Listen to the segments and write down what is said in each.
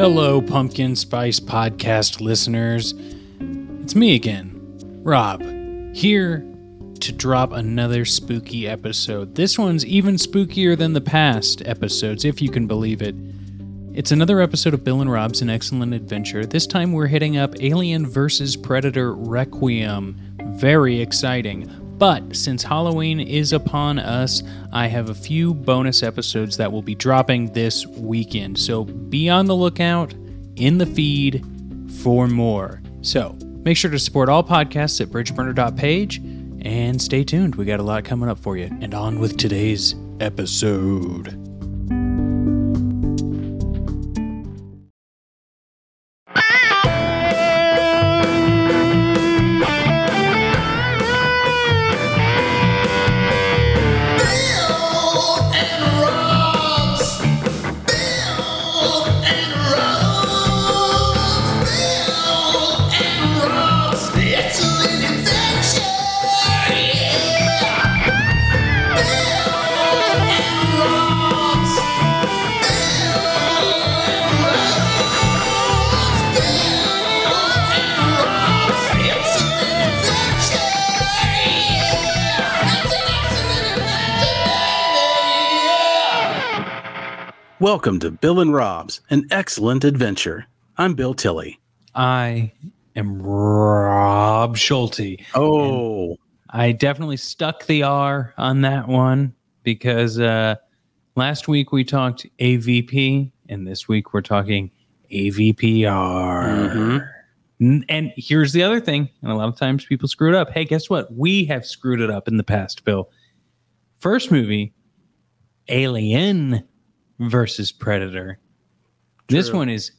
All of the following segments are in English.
Hello, Pumpkin Spice Podcast listeners. It's me again, Rob, here to drop another spooky episode. This one's even spookier than the past episodes, if you can believe it. It's another episode of Bill and Rob's An Excellent Adventure. This time we're hitting up Alien vs. Predator Requiem. Very exciting. But since Halloween is upon us, I have a few bonus episodes that will be dropping this weekend. So be on the lookout in the feed for more. So make sure to support all podcasts at bridgeburner.page and stay tuned. We got a lot coming up for you. And on with today's episode. Welcome to Bill and Rob's, an excellent adventure. I'm Bill Tilley. I am Rob Schulte. Oh, I definitely stuck the R on that one because uh, last week we talked AVP, and this week we're talking AVPR. N- And here's the other thing, and a lot of times people screw it up. Hey, guess what? We have screwed it up in the past, Bill. First movie, Alien versus Predator. This one is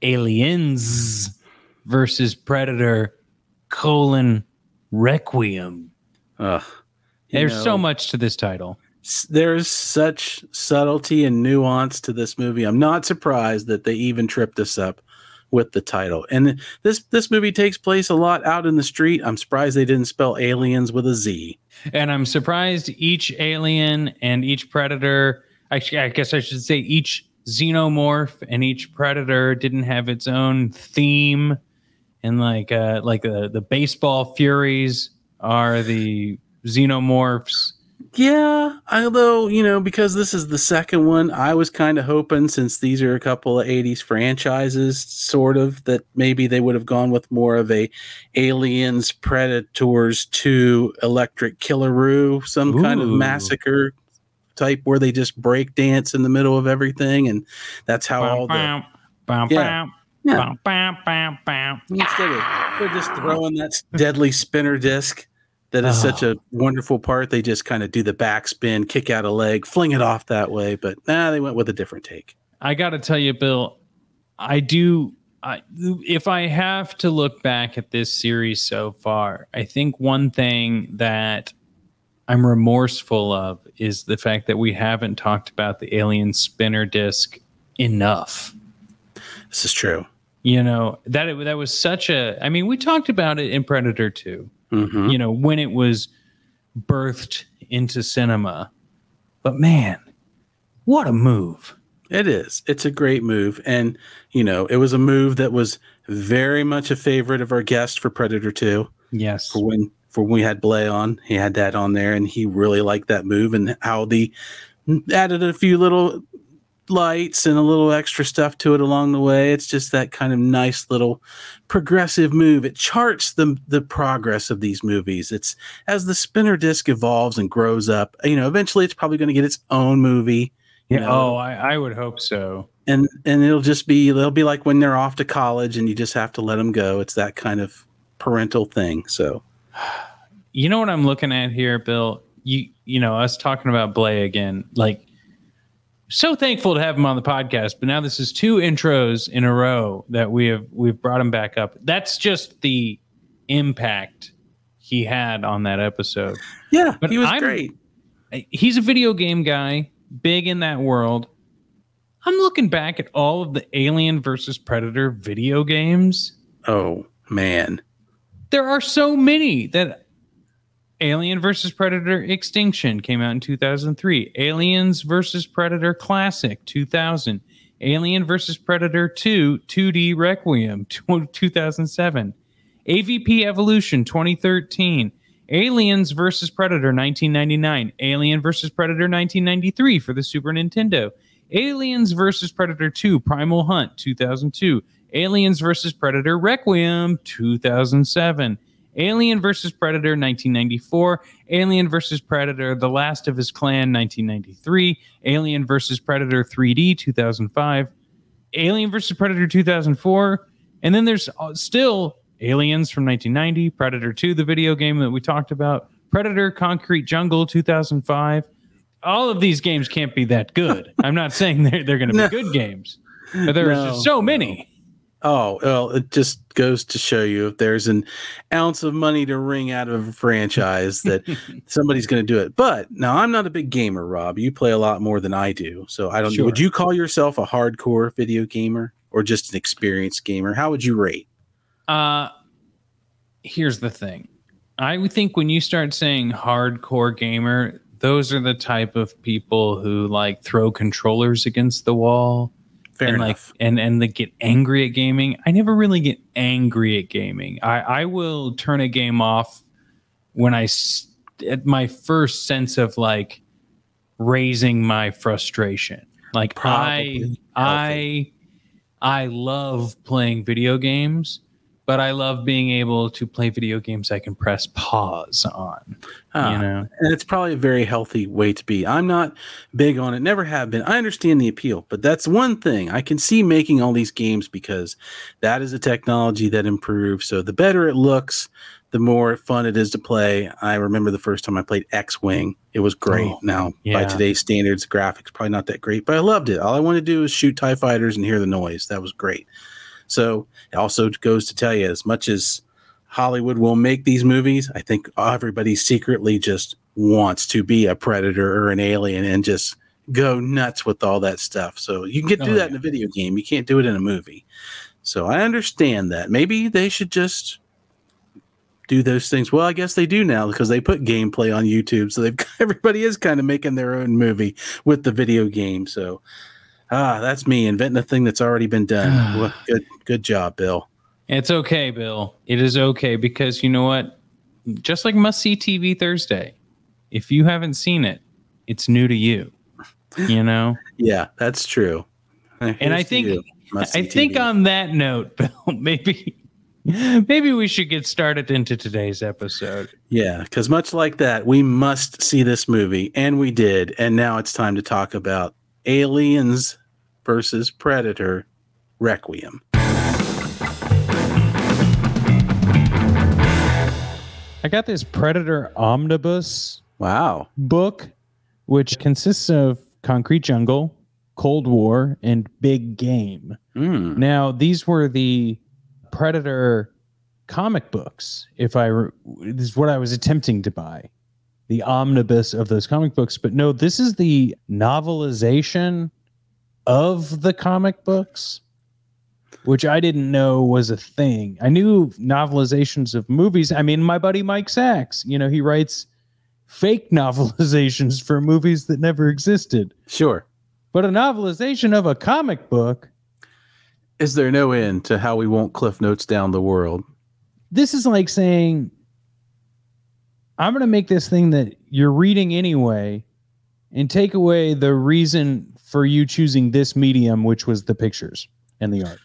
Aliens versus Predator colon Requiem. Ugh. There's know, so much to this title. There's such subtlety and nuance to this movie. I'm not surprised that they even tripped us up with the title. And this this movie takes place a lot out in the street. I'm surprised they didn't spell aliens with a Z. And I'm surprised each alien and each predator, I, sh- I guess I should say each xenomorph and each predator didn't have its own theme. And like uh, like uh, the baseball furies are the xenomorphs. Yeah, although you know, because this is the second one, I was kind of hoping since these are a couple of '80s franchises, sort of that maybe they would have gone with more of a Aliens, Predators to Electric Killaroo, some kind of massacre type where they just break dance in the middle of everything, and that's how all the Bam, bam, Yeah. bam, Yeah. bam, bam, bam, bam. instead of they're just throwing that deadly spinner disc that is such Oh. a wonderful part they just kind of do the backspin kick out a leg fling it off that way but nah they went with a different take I got to tell you, Bill, I do. I, if I have to look back at this series so far, I think one thing that I'm remorseful of is the fact that we haven't talked about the alien spinner disc enough. this is true You know that it, that was such a. I mean, we talked about it in Predator 2 hmm You know when it was birthed into cinema, but man, what a move! it is it's a great move and you know it was a move that was very much a favorite of our guest for predator 2 Yes, for when for when we had Blay on he had that on there and he really liked that move and how the mm, added a few little lights and a little extra stuff to it along the way. It's just that kind of nice little progressive move. It charts the the progress of these movies. It's as the spinner disc evolves and grows up you know eventually it's probably going to get its own movie you Yeah. Oh, know, Oh, I, I would hope so. and and it'll just be they'll be like when they're off to college and you just have to let them go. It's that kind of parental thing so You know what I'm looking at here, Bill? You you know, us talking about Blay again. Like so thankful to have him on the podcast, but now this is two intros in a row that we have we've brought him back up. That's just the impact he had on that episode. yeah But he was I'm- great He's a video game guy, big in that world. I'm looking back at all of the Alien versus Predator video games. oh man There are so many that Alien versus Predator Extinction came out in 2003. Aliens versus Predator Classic 2000. Alien vs. Predator 2 2D Requiem 2007. AVP Evolution 2013. Aliens vs. Predator 1999. Alien vs. Predator 1993 for the Super Nintendo. Aliens vs. Predator 2 Primal Hunt 2002. Aliens vs. Predator Requiem 2007. Alien vs. Predator 1994, Alien vs. Predator The Last of His Clan 1993, Alien vs. Predator 3D 2005, Alien vs. Predator 2004, and then there's uh, still Aliens from 1990, Predator 2, the video game that we talked about, Predator Concrete Jungle 2005. All of these games can't be that good. I'm not saying they're, they're going to be No. good games, but there's No, so many. Oh, well, it just goes to show you if there's an ounce of money to wring out of a franchise that somebody's going to do it. But now I'm not a big gamer, Rob. You play a lot more than I do. So I don't Sure. Would you call yourself a hardcore video gamer or just an experienced gamer? How would you rate? Uh here's the thing. I would think when you start saying hardcore gamer, those are the type of people who like throw controllers against the wall Fair and enough. like and and they get angry at gaming. I never really get angry at gaming. I I will turn a game off when I at my first sense of like raising my frustration. Like Probably I I I love playing video games, but I love being able to play video games I can press pause on. Ah, You know. and it's probably a very healthy way to be. I'm not big on it, never have been. I understand the appeal, but that's one thing I can see making all these games because that is a technology that improves. So the better it looks, the more fun it is to play. I remember the first time I played X Wing, it was great. Oh, now, by today's standards, graphics probably not that great, but I loved it. All I wanted to do was shoot TIE fighters and hear the noise. That was great. So it also goes to tell you as much as Hollywood will make these movies, I think everybody secretly just wants to be a predator or an alien and just go nuts with all that stuff. So you can get do Oh, that in a video game. You can't do it in a movie. So I understand that. Maybe they should just do those things. Well, I guess they do now because they put gameplay on YouTube. So they've everybody is kind of making their own movie with the video game. So ah, that's me inventing a thing that's already been done. Well, good good job, Bill. It's okay, Bill. It is okay because you know what? Just like must see TV Thursday, if you haven't seen it, it's new to you. You know? Yeah, that's true. And I think I think on that note, Bill, maybe maybe we should get started into today's episode. Yeah, because much like that, we must see this movie, and we did. And now it's time to talk about Aliens versus Predator Requiem. I got this Predator Omnibus Wow. book, which consists of Concrete Jungle, Cold War, and Big Game. Mm. Now, these were the Predator comic books. If I, re- this is what I was attempting to buy, the omnibus of those comic books. But no, this is the novelization of the comic books, which I didn't know was a thing. I knew novelizations of movies. I mean, my buddy Mike Sachs, you know, he writes fake novelizations for movies that never existed. Sure. But a novelization of a comic book Is there no end to how we won't cliff notes down the world? this is like saying i'm going to make this thing that you're reading anyway and take away the reason for you choosing this medium which was the pictures and the art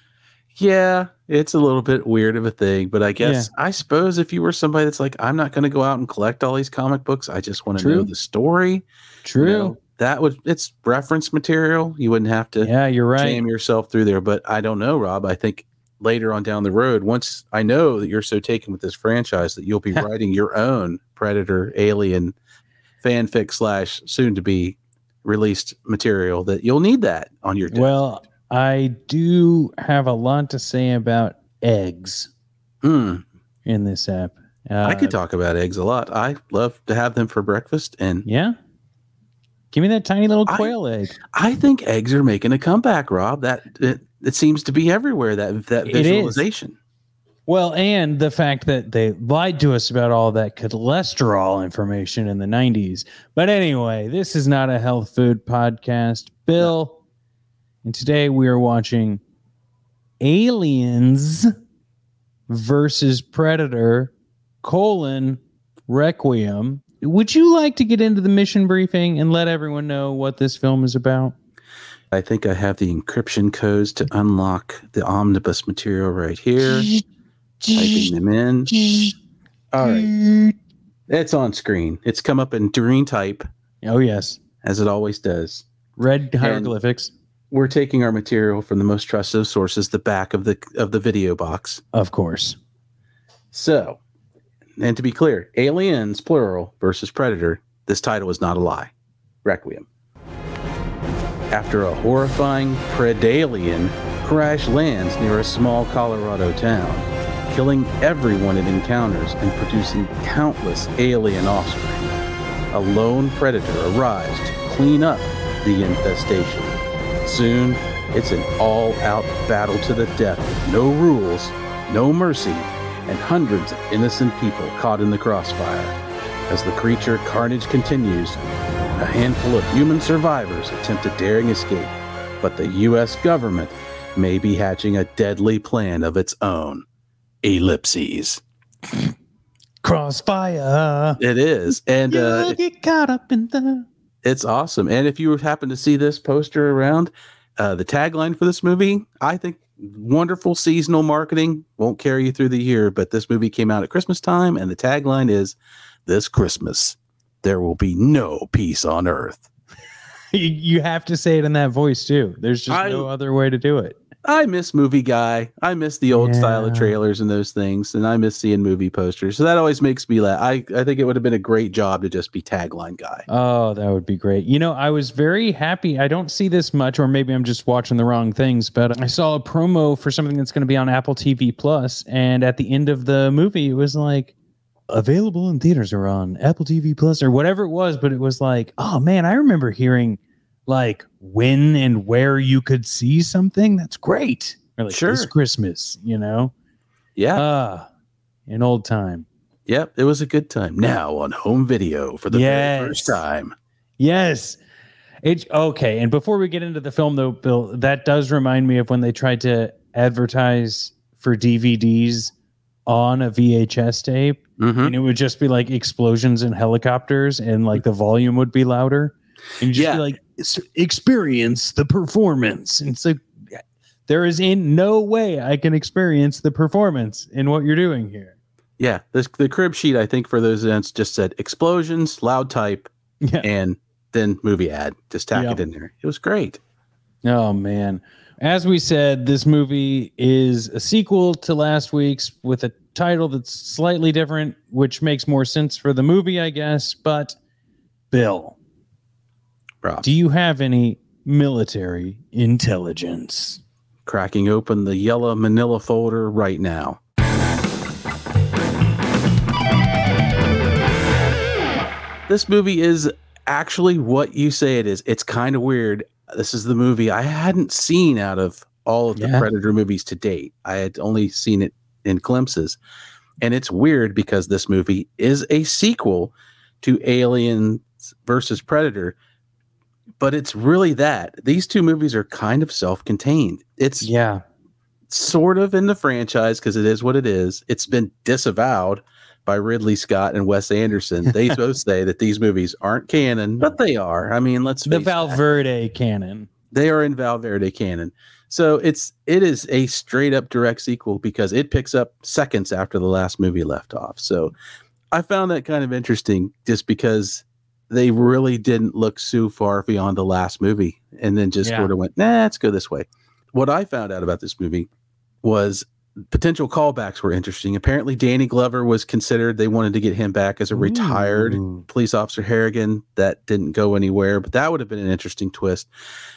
Yeah, it's a little bit weird of a thing, but I guess I suppose if you were somebody that's like, I'm not going to go out and collect all these comic books, I just want to know the story. true you know, that would it's reference material. You wouldn't have to yeah you're right jam yourself through there. But I don't know, Rob. I think later on down the road, once I know that you're so taken with this franchise that you'll be writing your own Predator Alien fanfic slash soon to be released material that you'll need that on your desk. well i do have a lot to say about eggs Mm, in this app uh, I could talk about eggs a lot. I love to have them for breakfast, and yeah give me that tiny little I- quail egg I think eggs are making a comeback, Rob. That it, it seems to be everywhere. That that visualization. Well, and the fact that they lied to us about all that cholesterol information in the 90s. But anyway, this is not a health food podcast. Bill, And today we are watching Aliens versus Predator colon Requiem. Would you like to get into the mission briefing and let everyone know what this film is about? I think I have the encryption codes to unlock the omnibus material right here. Typing them in. All right. It's on screen. It's come up in green type, Oh yes. as it always does. Red hieroglyphics. We're taking our material from the most trusted of sources, the back of the of the video box. Of course. So, and to be clear, aliens plural versus predator. This title is not a lie. Requiem. After a horrifying predalien crash lands near a small Colorado town, killing everyone it encounters and producing countless alien offspring, a lone predator arrives to clean up the infestation. Soon, it's an all out battle to the death no rules, no mercy, and hundreds of innocent people caught in the crossfire. As the creature carnage continues, a handful of human survivors attempt a daring escape, but the U.S. government may be hatching a deadly plan of its own. Ellipses. Crossfire. It is. And uh, get caught up in the It's awesome. And if you happen to see this poster around, uh, the tagline for this movie, I think wonderful seasonal marketing won't carry you through the year, but this movie came out at Christmas time, and the tagline is This Christmas, there will be no peace on earth. you, you have to say it in that voice too. There's just I- no other way to do it. I miss movie guy. I miss the old style of trailers and those things, and I miss seeing movie posters. So that always makes me laugh. I, I think it would have been a great job to just be tagline guy. Oh, that would be great. You know, I was very happy. I don't see this much, or maybe I'm just watching the wrong things, but I saw a promo for something that's going to be on Apple TV Plus, and at the end of the movie, it was like available in theaters or on Apple TV Plus or whatever it was. But it was like, oh man, I remember hearing like when and where you could see something. That's great. Or like Sure. this Christmas, you know. Yeah. Ah, an old time. Yep. It was a good time. Now on home video for the Yes. very first time. Yes. It's okay. And before we get into the film, though, Bill, that does remind me of when they tried to advertise for DVDs on a VHS tape, Mhm. and it would just be like explosions and helicopters, and like the volume would be louder. And you just Yeah. be like, "S- experience the performance. And so there is in no way I can experience the performance in what you're doing here. Yeah, this the crib sheet I think for those events just said explosions, loud type, Yeah. and then movie ad. Just tack it in there. It was great. Oh man. As we said, this movie is a sequel to last week's with a title that's slightly different, which makes more sense for the movie, I guess. But Bill, Rob, do you have any military intelligence? cracking open the yellow manila folder right now. This movie is actually what you say it is. It's kind of weird. This is the movie I hadn't seen out of all of the Yeah. Predator movies to date. I had only seen it in glimpses. And it's weird because this movie is a sequel to Aliens versus Predator, but it's really that. These two movies are kind of self contained. It's Yeah. sort of in the franchise because it is what it is. It's been disavowed by Ridley Scott and Wes Anderson. They both say that these movies aren't canon, but they are. I mean, let's The face that. Val Verde canon. They are in Val Verde canon. So it's it is a straight up direct sequel because it picks up seconds after the last movie left off. So I found that kind of interesting just because they really didn't look so far beyond the last movie and then just Yeah. sort of went, nah, let's go this way. What I found out about this movie was potential callbacks were interesting. Apparently, Danny Glover was considered, they wanted to get him back as a retired Ooh. police officer Harrigan. That didn't go anywhere, but that would have been an interesting twist.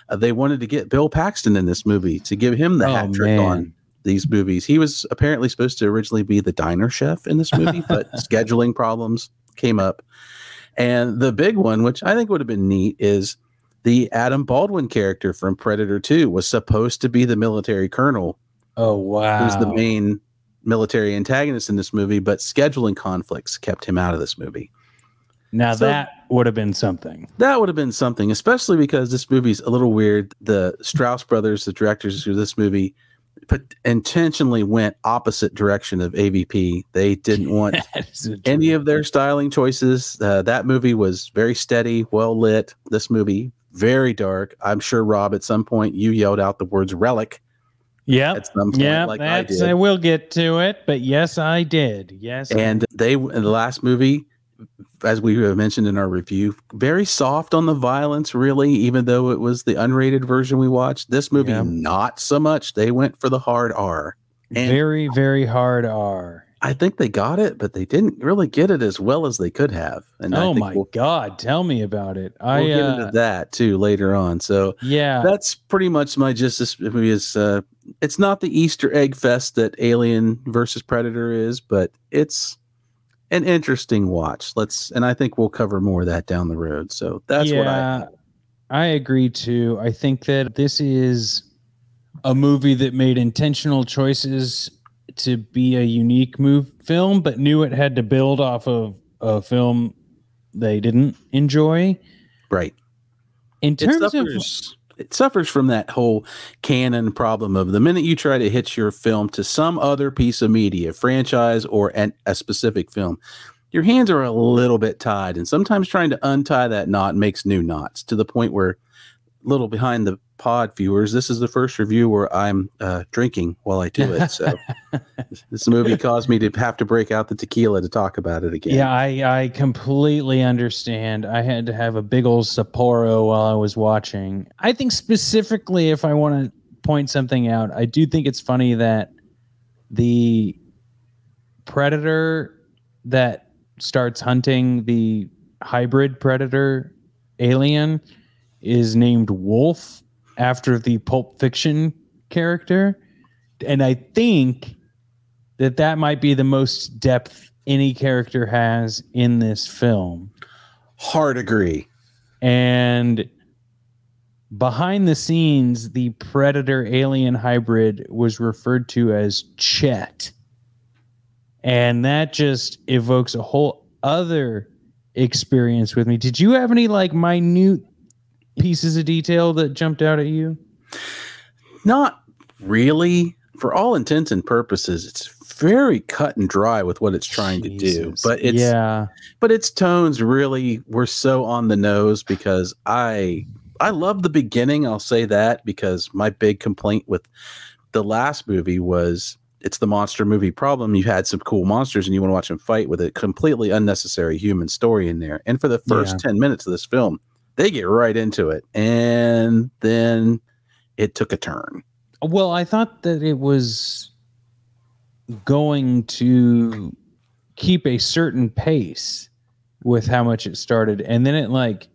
Uh, they wanted to get Bill Paxton in this movie to give him the Oh, hat trick on these movies. He was apparently supposed to originally be the diner chef in this movie, but scheduling problems came up. And the big one, which I think would have been neat, is the Adam Baldwin character from Predator 2 was supposed to be the military colonel Oh wow. who's the main military antagonist in this movie, but scheduling conflicts kept him out of this movie. Now So- that would have been something. That would have been something, especially because this movie's a little weird. The Strause brothers, the directors of this movie, intentionally went opposite direction of AVP. They didn't want any of their styling choices. Uh, that movie was very steady, well lit. This movie, very dark. I'm sure, Rob, at some point you yelled out the words relic Yeah. at some point, Yeah, like I did. I, will get to it, but yes, I did. Yes, and they in the last movie as we have mentioned in our review very soft on the violence really even though it was the unrated version we watched. This movie Yeah. not so much. They went for the hard r. And very, very hard R. i think they got it but they didn't really get it as well as they could have. And I Oh my we'll, God, tell me about it. we'll I get uh, into that too later on. So yeah, that's pretty much my just this movie is uh it's not the easter egg fest that alien versus predator is but it's an interesting watch let's and i think we'll cover more of that down the road so that's what i I agree too. I think that this is a movie that made intentional choices to be a unique move film, but knew it had to build off of a film they didn't enjoy. right In terms of it suffers from that whole canon problem of the minute you try to hitch your film to some other piece of media franchise or an, a specific film your hands are a little bit tied and sometimes trying to untie that knot makes new knots to the point where little behind the pod viewers this is the first review where i'm uh, drinking while i do it so this movie caused me to have to break out the tequila to talk about it again Yeah, I, I completely understand. I had to have a big old Sapporo while I was watching. I think specifically, if I want to point something out, I do think it's funny that the predator that starts hunting the hybrid predator alien is named Wolf after the Pulp Fiction character. And I think that that might be the most depth any character has in this film. hard agree And behind the scenes, the predator alien hybrid was referred to as Chet. And that just evokes a whole other experience with me. Did you have any like minute pieces of detail that jumped out at you? Not really. For all intents and purposes, it's very cut and dry with what it's trying to do. But it's yeah. but its tones really were so on the nose because I I love the beginning, I'll say that, because my big complaint with the last movie was it's the monster movie problem. You had some cool monsters and you want to watch them fight with a completely unnecessary human story in there. And for the first Yeah. 10 minutes of this film, they get right into it. And then it took a turn. Well, I thought that it was going to keep a certain pace with how much it started, and then it like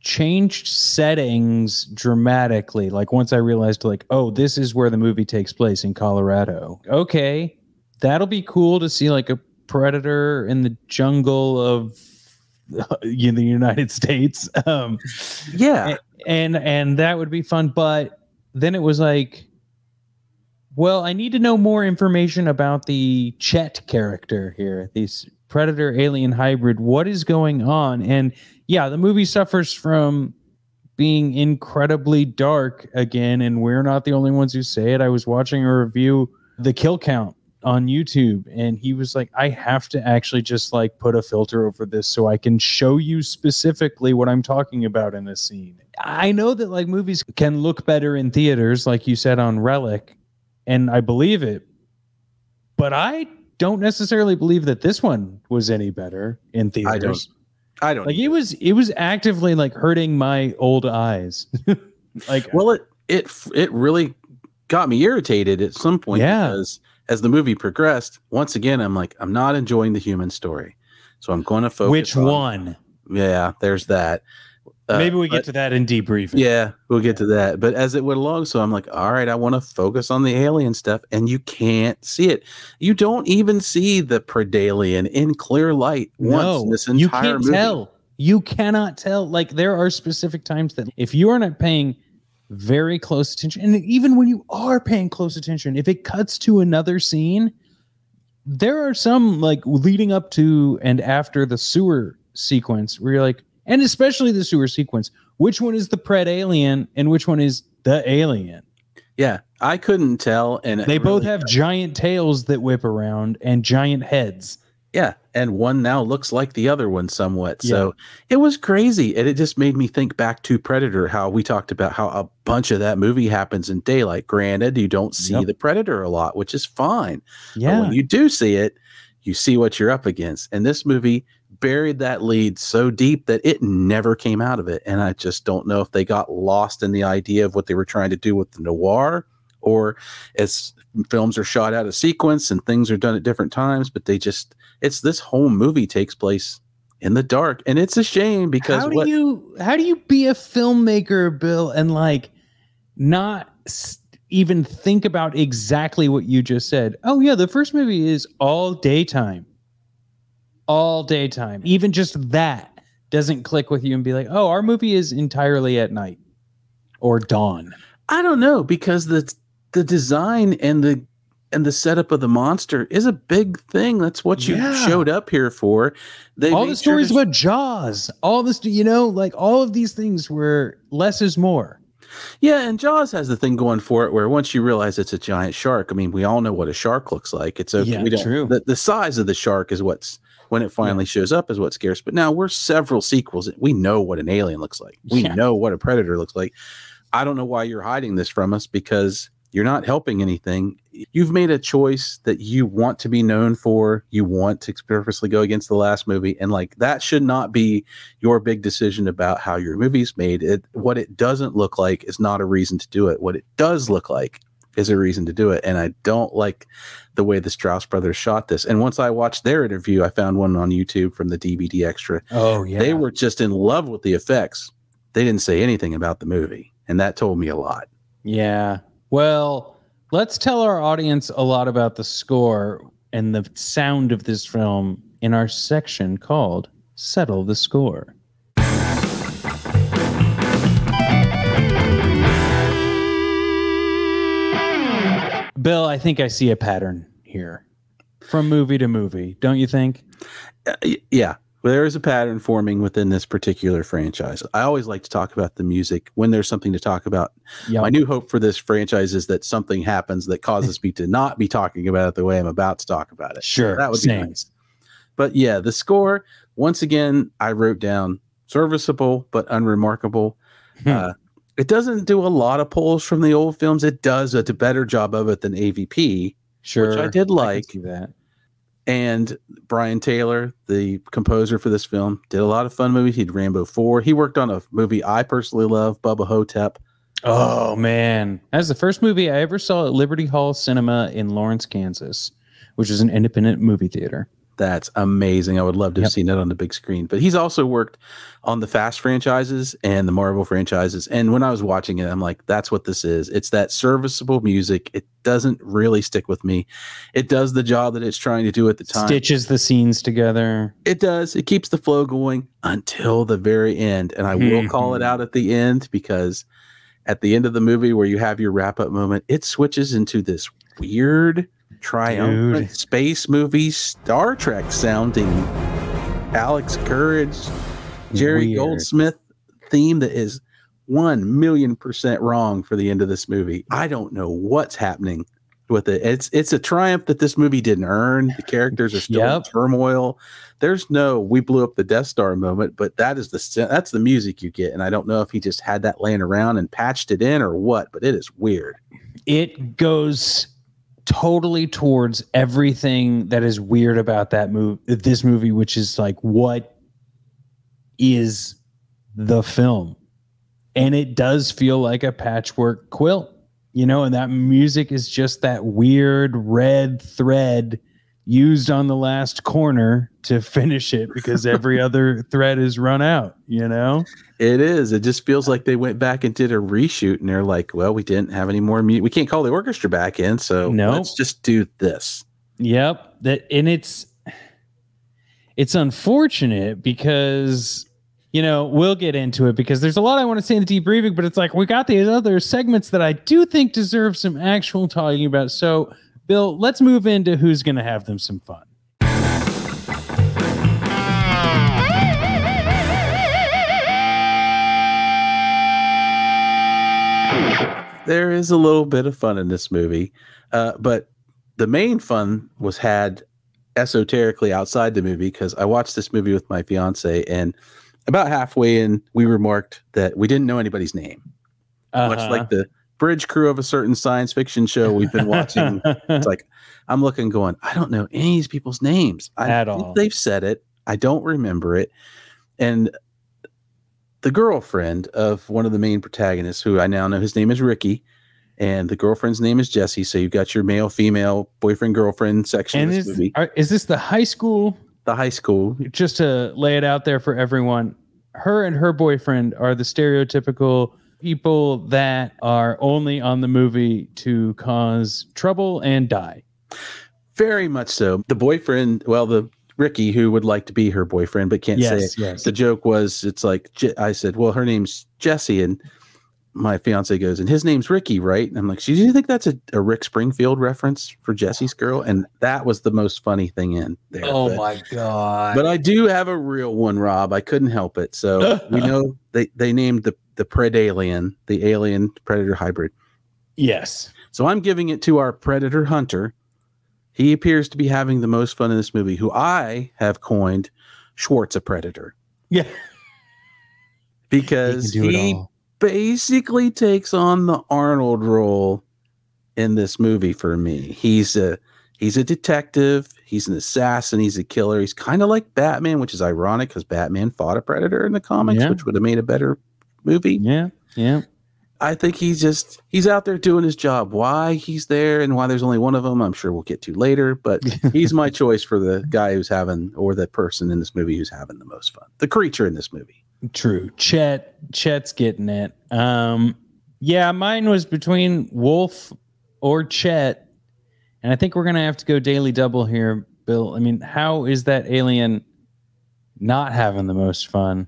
changed settings dramatically. Like once I realized, like, oh, this is where the movie takes place in Colorado. Okay, that'll be cool to see like a predator in the jungle of in the United States. Um, Yeah. and and that would be fun but then it was like well i need to know more information about the chet character here this predator alien hybrid what is going on and yeah the movie suffers from being incredibly dark again and we're not the only ones who say it i was watching a review the kill count on YouTube and he was like I have to actually just like put a filter over this so I can show you specifically what I'm talking about in this scene. I know that like movies can look better in theaters like you said on Relic and I believe it. But I don't necessarily believe that this one was any better in theaters. I don't I don't Like it was it was actively like hurting my old eyes. like Well, it it it really got me irritated at some point Yeah. because as the movie progressed, once again, I'm like, I'm not enjoying the human story, so I'm going to focus. which on- one? Yeah, there's that. Uh, Maybe we but- get to that in debriefing. Yeah, we'll get to that. But as it went along, so I'm like, all right, I want to focus on the alien stuff, and you can't see it. You don't even see the Predalien in clear light once in this entire you can't movie. tell. You cannot tell. Like there are specific times that if you are not paying very close attention, and even when you are paying close attention, if it cuts to another scene, there are some like leading up to and after the sewer sequence where you're like, and especially the sewer sequence, which one is the pred alien and which one is the alien? Yeah, I couldn't tell, and They both really- have giant tails that whip around and giant heads. Yeah, and one now looks like the other one somewhat. So it was crazy, and it just made me think back to Predator. How we talked about how a bunch of that movie happens in daylight. Granted, you don't see Yep. the Predator a lot, which is fine. But Yeah. when you do see it, you see what you're up against. And this movie buried that lead so deep that it never came out of it. And I just don't know if they got lost in the idea of what they were trying to do with the noir or as films are shot out of sequence and things are done at different times, but they just it's this whole movie takes place in the dark. And it's a shame because how do what you how do you be a filmmaker, Bill, and like not even think about exactly what you just said? Oh yeah, the first movie is all daytime, all daytime. Even just that doesn't click with you and be like, oh, our movie is entirely at night or dawn. I don't know because the the design and the and the setup of the monster is a big thing. That's what you Yeah. showed up here for. They all the sure stories to- about Jaws, all this, you know, like all of these things where less is more. yeah, and Jaws has the thing going for it where once you realize it's a giant shark, I mean, we all know what a shark looks like. It's okay. Yeah, we don't, true. The, the size of the shark is what's when it finally shows up is what scares. But now we're several sequels. We know what an alien looks like. We Yeah. know what a predator looks like. I don't know why you're hiding this from us because you're not helping anything. You've made a choice that you want to be known for. You want to purposely go against the last movie, and like that should not be your big decision about how your movie's made. It what it doesn't look like is not a reason to do it. What it does look like is a reason to do it. And I don't like the way the Strause brothers shot this. And once I watched their interview, I found one on YouTube from the DVD extra. Oh yeah. They were just in love with the effects. They didn't say anything about the movie. And that told me a lot. Yeah. Well, let's tell our audience a lot about the score and the sound of this film in our section called Settle the Score. Bill, I think I see a pattern here from movie to movie, don't you think? Uh, yeah. Well, there is a pattern forming within this particular franchise. I always like to talk about the music when there's something to talk about. Yeah. My new hope for this franchise is that something happens that causes me to not be talking about it the way I'm about to talk about it. Sure. That would same. be nice. But yeah, the score, once again, I wrote down serviceable but unremarkable. Hmm. Uh, it doesn't do a lot of pulls from the old films. It does a better job of it than AVP, Sure. which I did like. see that. And Brian Tyler, the composer for this film, did a lot of fun movies. He did Rambo 4. He worked on a movie I personally love, Bubba Ho-Tep. Oh man, that's the first movie I ever saw at Liberty Hall Cinema in Lawrence, Kansas, which is an independent movie theater. That's amazing. I would love to have Yep. seen it on the big screen. But he's also worked on the Fast franchises and the Marvel franchises. And when I was watching it, I'm like, that's what this is. It's that serviceable music. It doesn't really stick with me. It does the job that it's trying to do at the time. Stitches the scenes together. It does. It keeps the flow going until the very end. And I will call it Mhm. out at the end because at the end of the movie where you have your wrap up moment, it switches into this weird, triumphant Dude. space movie, Star Trek sounding Alex Courage, Jerry Weird. Goldsmith theme that is 1 million percent wrong for the end of this movie. I don't know what's happening with it. It's it's a triumph that this movie didn't earn. The characters are still in turmoil. There's no we blew up the Death Star moment, but that is the that's the music you get. And I don't know if he just had that laying around and patched it in or what, but it is weird. It goes totally towards everything that is weird about that movie, this movie, which is like what is the film, and it does feel like a patchwork quilt, you know. And that music is just that weird red thread used on the last corner to finish it because every other thread is run out, you know? It is. It just feels like they went back and did a reshoot and they're like, well, we didn't have any more music. We can't call the orchestra back in. So Nope. let's just do this. Yep. That and it's it's unfortunate because you know, we'll get into it because there's a lot I want to say in the debriefing, but it's like we got these other segments that I do think deserve some actual talking about. So, Bill, let's move into who's going to have them some fun. There is a little bit of fun in this movie, uh, but the main fun was had esoterically outside the movie because I watched this movie with my fiance, and about halfway in, we remarked that we didn't know anybody's name, uh-huh. much like uh-huh. the bridge crew of a certain science fiction show we've been watching. it's like I'm looking, going, I don't know any of these people's names I At think all. They've said it. I don't remember it, and the girlfriend of one of the main protagonists, who I now know his name is Ricky, and the girlfriend's name is Jesse. So you've got your male, female, boyfriend, girlfriend section and of this is, movie. are, is this the high school? The high school. Just to lay it out there for everyone, her and her boyfriend are the stereotypical people that are only on the movie to cause trouble and die. Very much so. The boyfriend, well, the Ricky, who would like to be her boyfriend but can't say it. Yes, yes. The joke was, it's like I said, well, her name's Jesse, and my fiance goes, and his name's Ricky, right? And I'm like, do you think that's a, a Rick Springfield reference for Jesse's girl? And that was the most funny thing in there. Oh But- my god! But I do have a real one, Rob. I couldn't help it. So we know they, they named the the Predalien, the alien predator hybrid. yes, So I'm giving it to our predator hunter. He appears to be having the most fun in this movie, who I have coined Schwartz a predator yeah. because He can do it he basically takes on the Arnold role in this movie for me. He's a he's a detective, he's an assassin, he's a killer. He's kind of like Batman, which is ironic because Batman fought a predator in the comics, Yeah. which would have made a better movie. Yeah, yeah. I think he's just he's out there doing his job. Why he's there and why there's only one of them, I'm sure we'll get to later. But he's my choice for the guy who's having or the person in this movie who's having the most fun. The creature in this movie. True. Chet Chet's getting it. Um yeah, mine was between Wolf or Chet. And I think we're gonna have to go daily double here, Bill. I mean, how is that alien not having the most fun?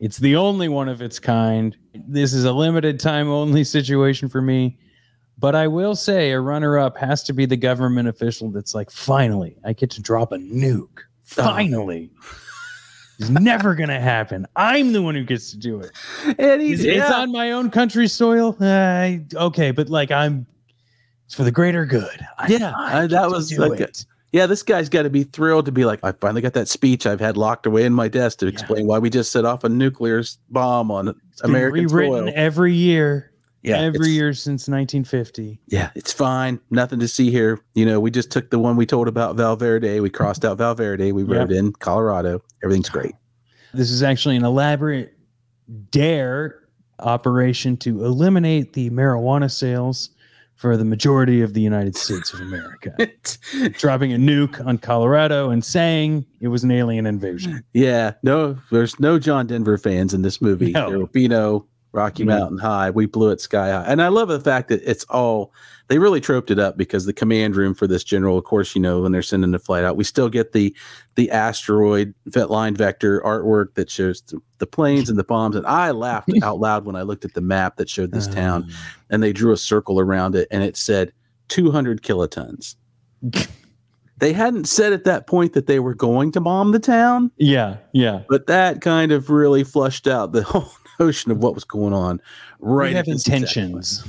It's the only one of its kind. This is a limited time only situation for me. But I will say a runner up has to be the government official that's like, finally, I get to drop a nuke. Finally. It's never gonna happen. I'm the one who gets to do it. And It's, it's on my own country's soil. Uh, okay, but like I'm, it's for the greater good. I, Yeah, I that was like a-. Yeah, this guy's got to be thrilled to be like, I finally got that speech I've had locked away in my desk to Yeah. explain why we just set off a nuclear bomb on It's American rewritten soil. every year, Yeah, every year since 1950. Yeah, it's fine. Nothing to see here. You know, we just took the one we told about Val Verde. We crossed out Val Verde. We rode in Colorado. Everything's great. This is actually an elaborate dare operation to eliminate the marijuana sales for the majority of the United States of America. Dropping a nuke on Colorado and saying it was an alien invasion. yeah, no, there's no John Denver fans in this movie. No. There will be no Rocky No. Mountain High. We blew it sky high. And I love the fact that it's all, they really troped it up because the command room for this general, of course, you know, when they're sending the flight out, we still get the the asteroid vet line vector artwork that shows the, the planes and the bombs. And I laughed out loud when I looked at the map that showed this town. Um, and they drew a circle around it and it said 200 kilotons. they hadn't said at that point that they were going to bomb the town, yeah, yeah. but that kind of really flushed out the whole notion of what was going on. Right. we have at this exact intentions.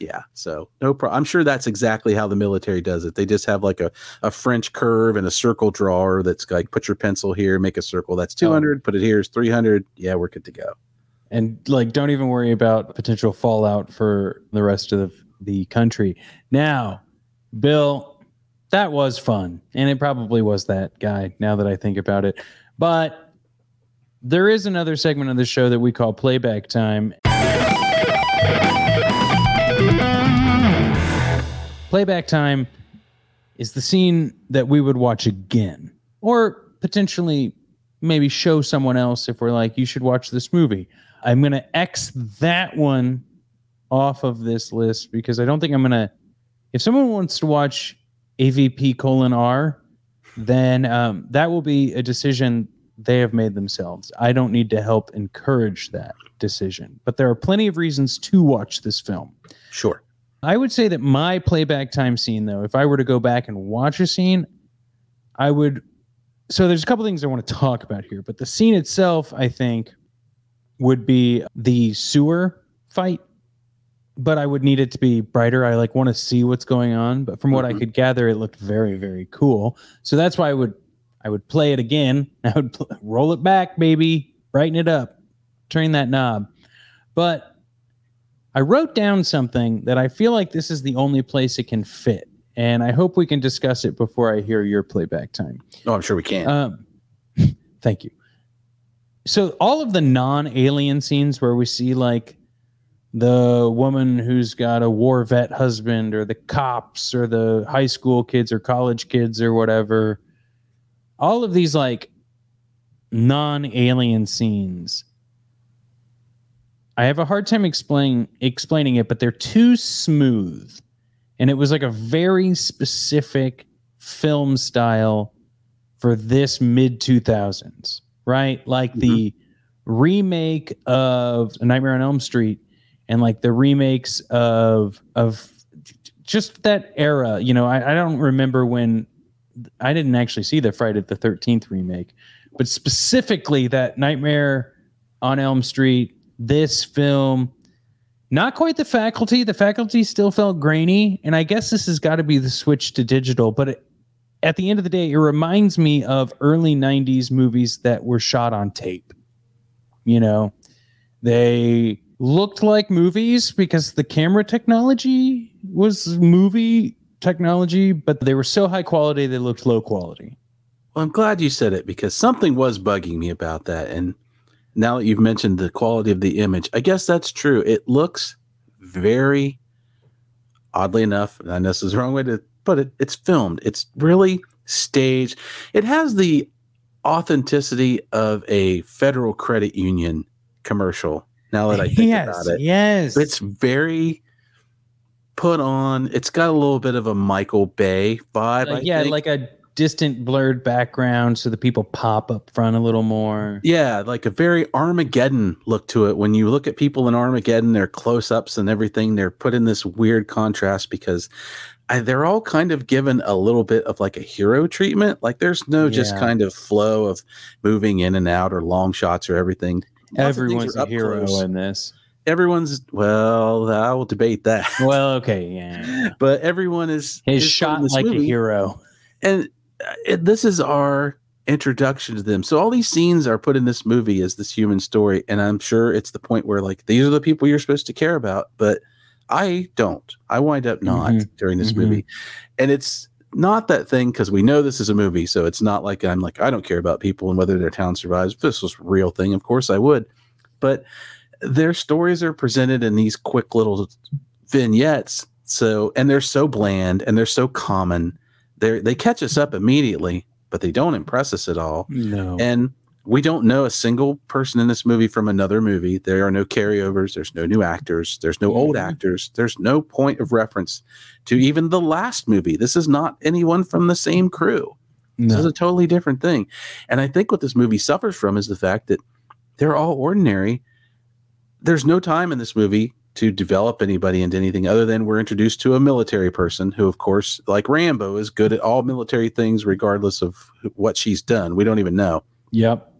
Yeah. So no problem. I'm sure that's exactly how the military does it. They just have like a, a French curve and a circle drawer that's like put your pencil here, make a circle. That's 200, put it here is 300. Yeah, we're good to go. and like don't even worry about potential fallout for the rest of the, the country now bill that was fun and it probably was that guy now that i think about it but there is another segment of the show that we call playback time playback time is the scene that we would watch again. Or potentially maybe show someone else if we're like you should watch this movie. I'm going to x that one off of this list because i don't think i'm going to if someone wants to watch avp colon r then um, that will be a decision they have made themselves. I don't need to help encourage that decision. But there are plenty of reasons to watch this film. Sure. I would say that my playback time scene, though, if I were to go back and watch a scene, I would. So there's a couple things I want to talk about here, but the scene itself, I think, would be the sewer fight but I would need it to be brighter. I like want to see what's going on, but from what I Mhm. could gather, it looked very, very cool. So that's why I would, I would play it again. I would pl- roll it back, baby, brighten it up, turn that knob. But I wrote down something that I feel like this is the only place it can fit, and I hope we can discuss it before I hear your playback time. Oh, I'm sure we can. Um, thank you. So all of the non-alien scenes where we see like the woman who's got a war vet husband, or the cops, or the high school kids, or college kids, or whatever, all of these like non-alien scenes. I have a hard time explain explaining it, but they're too smooth, and it was like a very specific film style for this mid 2000s, right? Like the mm-hmm. remake of A Nightmare on Elm Street and like the remakes of of just that era. You know, I, I don't remember when I didn't actually see the Friday the 13th remake, but specifically that Nightmare on Elm Street, this film, not quite the faculty. The faculty still felt grainy, and I guess this has got to be the switch to digital. But it, at the end of the day, it reminds me of early '90s movies that were shot on tape. You know, they looked like movies because the camera technology was movie technology, but they were so high quality they looked low quality. Well, I'm glad you said it because something was bugging me about that. And now that you've mentioned the quality of the image, I guess that's true. It looks very, oddly enough, and I know this is the wrong way to put it, it's filmed. It's really staged. It has the authenticity of a federal credit union commercial. Now that I think about it, yes, it's very put on. It's got a little bit of a Michael Bay vibe. I yeah, like a distant blurred background so the people pop up front a little more. Yeah, like a very Armageddon look to it. When you look at people in Armageddon, their close ups and everything, they're put in this weird contrast because I, they're all kind of given a little bit of like a hero treatment. Like there's no just kind of flow of moving in and out or long shots or everything. Lots Everyone's a hero close. in this. Everyone's, well, I will debate that. Well, okay, yeah. but everyone is, is shot like a hero. and it, this is our introduction to them. So all these scenes are put in this movie as this human story, and I'm sure it's the point where like these are the people you're supposed to care about, but I don't. I wind up not Mhm. during this Mhm. movie, and it's not that thing because we know this is a movie, so it's not like I'm like I don't care about people and whether their town survives. If this was a real thing, of course I would, but their stories are presented in these quick little vignettes. So and they're so bland and they're so common they they catch us up immediately, but they don't impress us at all. No. And we don't know a single person in this movie from another movie. There are no carryovers. There's no new actors. There's no old actors. There's no point of reference to even the last movie. This is not anyone from the same crew. This is a totally different thing. And I think what this movie suffers from is the fact that they're all ordinary. There's no time in this movie to develop anybody into anything other than we're introduced to a military person who, of course, like Rambo, is good at all military things, regardless of what she's done. We don't even know. Yep.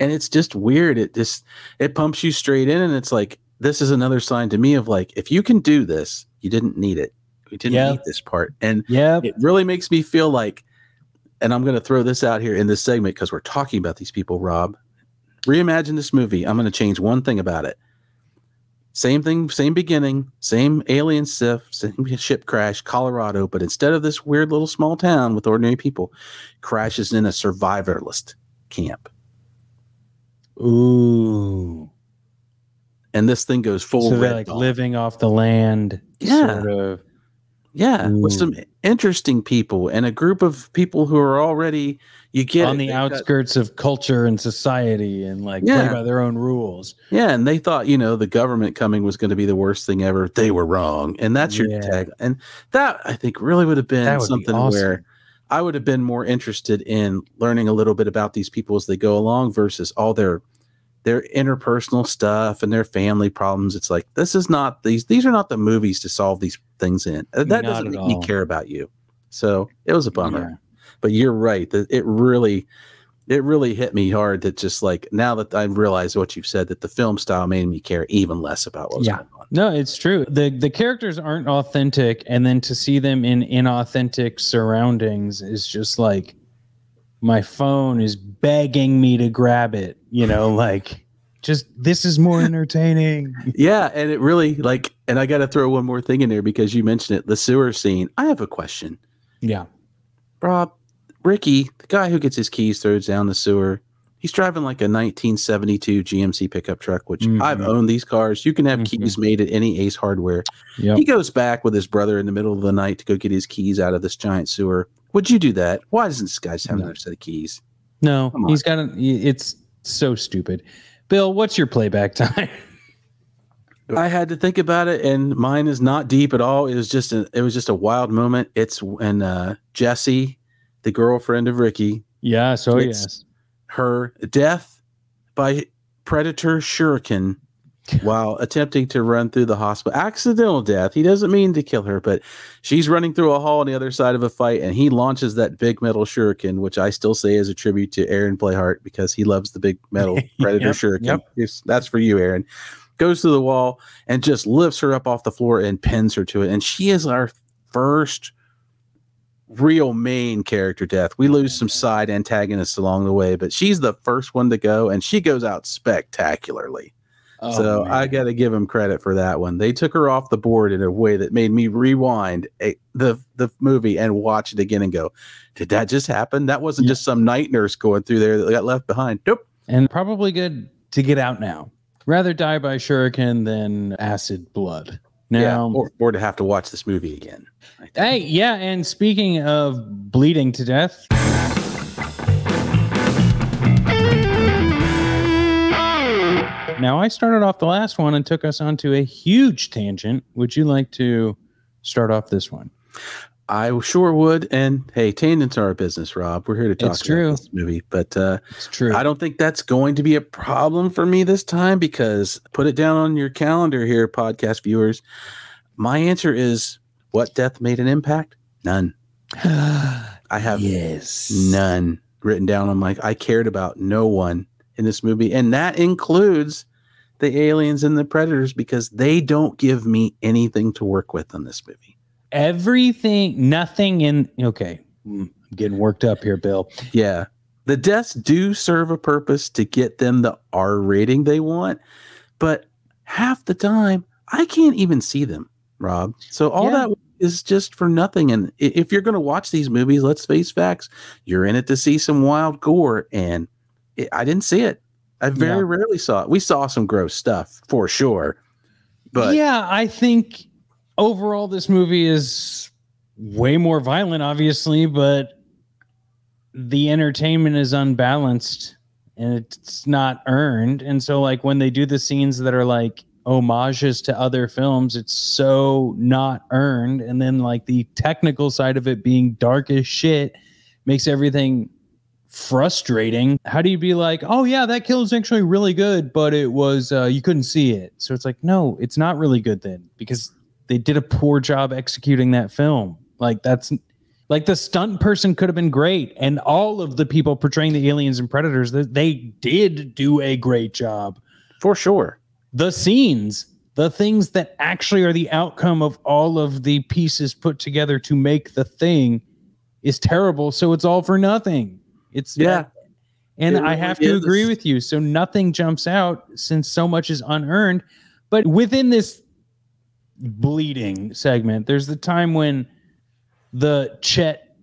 And it's just weird. It just it pumps you straight in, and it's like this is another sign to me of like if you can do this, you didn't need it. We didn't Yeah. need this part, and yeah, it really makes me feel like and i'm going to throw this out here in this segment because we're talking about these people rob reimagine this movie i'm going to change one thing about it same thing same beginning same alien sif same ship crash colorado but instead of this weird little small town with ordinary people crashes in a survivalist camp Ooh. and this thing goes full so they're like dawn. living off the land. Yeah. Sort of. Yeah with some interesting people and a group of people who are already you get on it, the they've got- outskirts of culture and society and like Yeah. play by their own rules. Yeah, and they thought, you know, the government coming was going to be the worst thing ever. They were wrong. And that's your Yeah. tag. And that I think really would have been would be something awesome. where I would have been more interested in learning a little bit about these people as they go along versus all their their interpersonal stuff and their family problems. It's like this is not these these are not the movies to solve these things in. Uh, That Not doesn't make me care about you. So it was a bummer. Yeah. But you're right that it really it really hit me hard that just like now that I realize what you've said that the film style made me care even less about what was Yeah. going on. No, it's true. The the characters aren't authentic and then to see them in inauthentic surroundings is just like my phone is begging me to grab it, you know, like just this is more entertaining. Yeah, and it really like, and I got to throw one more thing in there because you mentioned it, the sewer scene. I have a question, yeah. Rob. Ricky, the guy who gets his keys throws down the sewer. He's driving like a 1972 GMC pickup truck, which I've Mhm. owned these cars. You can have Mhm. keys made at any Ace Hardware. Yep. He goes back with his brother in the middle of the night to go get his keys out of this giant sewer. Would you do that? Why doesn't this guy just have No. another set of keys? No, he's got a, it's so stupid. Bill, what's your playback time? I had to think about it, and mine is not deep at all. It was just a, it was just a wild moment. It's when uh, Jessie, the girlfriend of Ricky, yeah, so It's- yes. her death by predator shuriken while attempting to run through the hospital. Accidental death. He doesn't mean to kill her, but she's running through a hall on the other side of a fight, and he launches that big metal shuriken, which I still say is a tribute to Aaron Playhart because he loves the big metal predator Yep, shuriken. yep. That's for you, Aaron. Goes through the wall and just lifts her up off the floor and pins her to it. And she is our first real main character death. We lose some side antagonists along the way, but she's the first one to go, and she goes out spectacularly. Oh, so I got to give them credit for that one. They took her off the board in a way that made me rewind a, the the movie and watch it again and go, "Did that just happen? That wasn't Yeah. just some night nurse going through there that got left behind." Nope. and probably good to get out now. Rather die by shuriken than acid blood. Now, yeah, or, or to have to watch this movie again. Hey, yeah, and speaking of bleeding to death, now I started off the last one and took us onto a huge tangent. Would you like to start off this one? I sure would. And hey, tangents are our business, Rob. We're here to talk It's about true. this movie, but uh, It's true. I don't think that's going to be a problem for me this time because put it down on your calendar here, podcast viewers. My answer is what death made an impact? None. I have yes. none written down I'm like, I cared about no one in this movie. And that includes the aliens and the predators because they don't give me anything to work with on this movie. Everything, nothing in. Okay, Mm, I'm getting worked up here, Bill. Yeah. The deaths do serve a purpose to get them the R rating they want, but half the time I can't even see them, Rob. So all Yeah. that is just for nothing. And if you're going to watch these movies, let's face facts, you're in it to see some wild gore, and it, I didn't see it. I very Yeah. rarely saw it. We saw some gross stuff for sure, but yeah, I think overall this movie is way more violent, obviously, but the entertainment is unbalanced and it's not earned. And so, like, when they do the scenes that are like homages to other films, it's so not earned. And then, like, the technical side of it being dark as shit makes everything frustrating. How do you be like, oh yeah, that kill is actually really good, but it was uh, you couldn't see it. So it's like, no, it's not really good then because they did a poor job executing that film. Like that's like the stunt person could have been great, and all of the people portraying the aliens and predators, they, they did do a great job. for sure. The scenes, the things that actually are the outcome of all of the pieces put together to make the thing is terrible. So it's all for nothing. It's Yeah. and It I really have to is. agree with you. So nothing jumps out since so much is unearned. But within this bleeding segment, there's the time when the Chet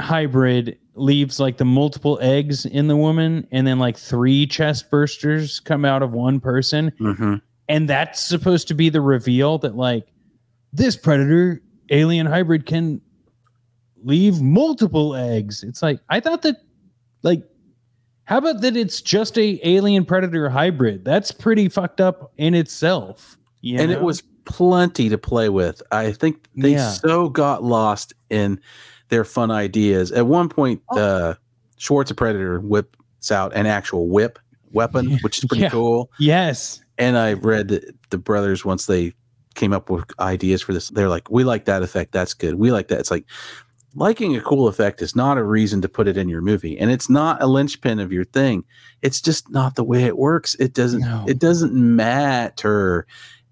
hybrid leaves like the multiple eggs in the woman, and then like three chest bursters come out of one person. hmm And that's supposed to be the reveal that like this predator alien hybrid can leave multiple eggs. It's like I thought that like how about that it's just a alien predator hybrid? That's pretty fucked up in itself. Yeah, and it was plenty to play with. I think they Yeah. so got lost in their fun ideas. At one point, Oh. uh, Schwartz a Predator whips out an actual whip weapon, which is pretty Yeah. cool. yes. And I read that the brothers once they came up with ideas for this, they're like, "We like that effect. That's good. We like that." It's like liking a cool effect is not a reason to put it in your movie, and it's not a linchpin of your thing. It's just not the way it works. It doesn't. No. It doesn't matter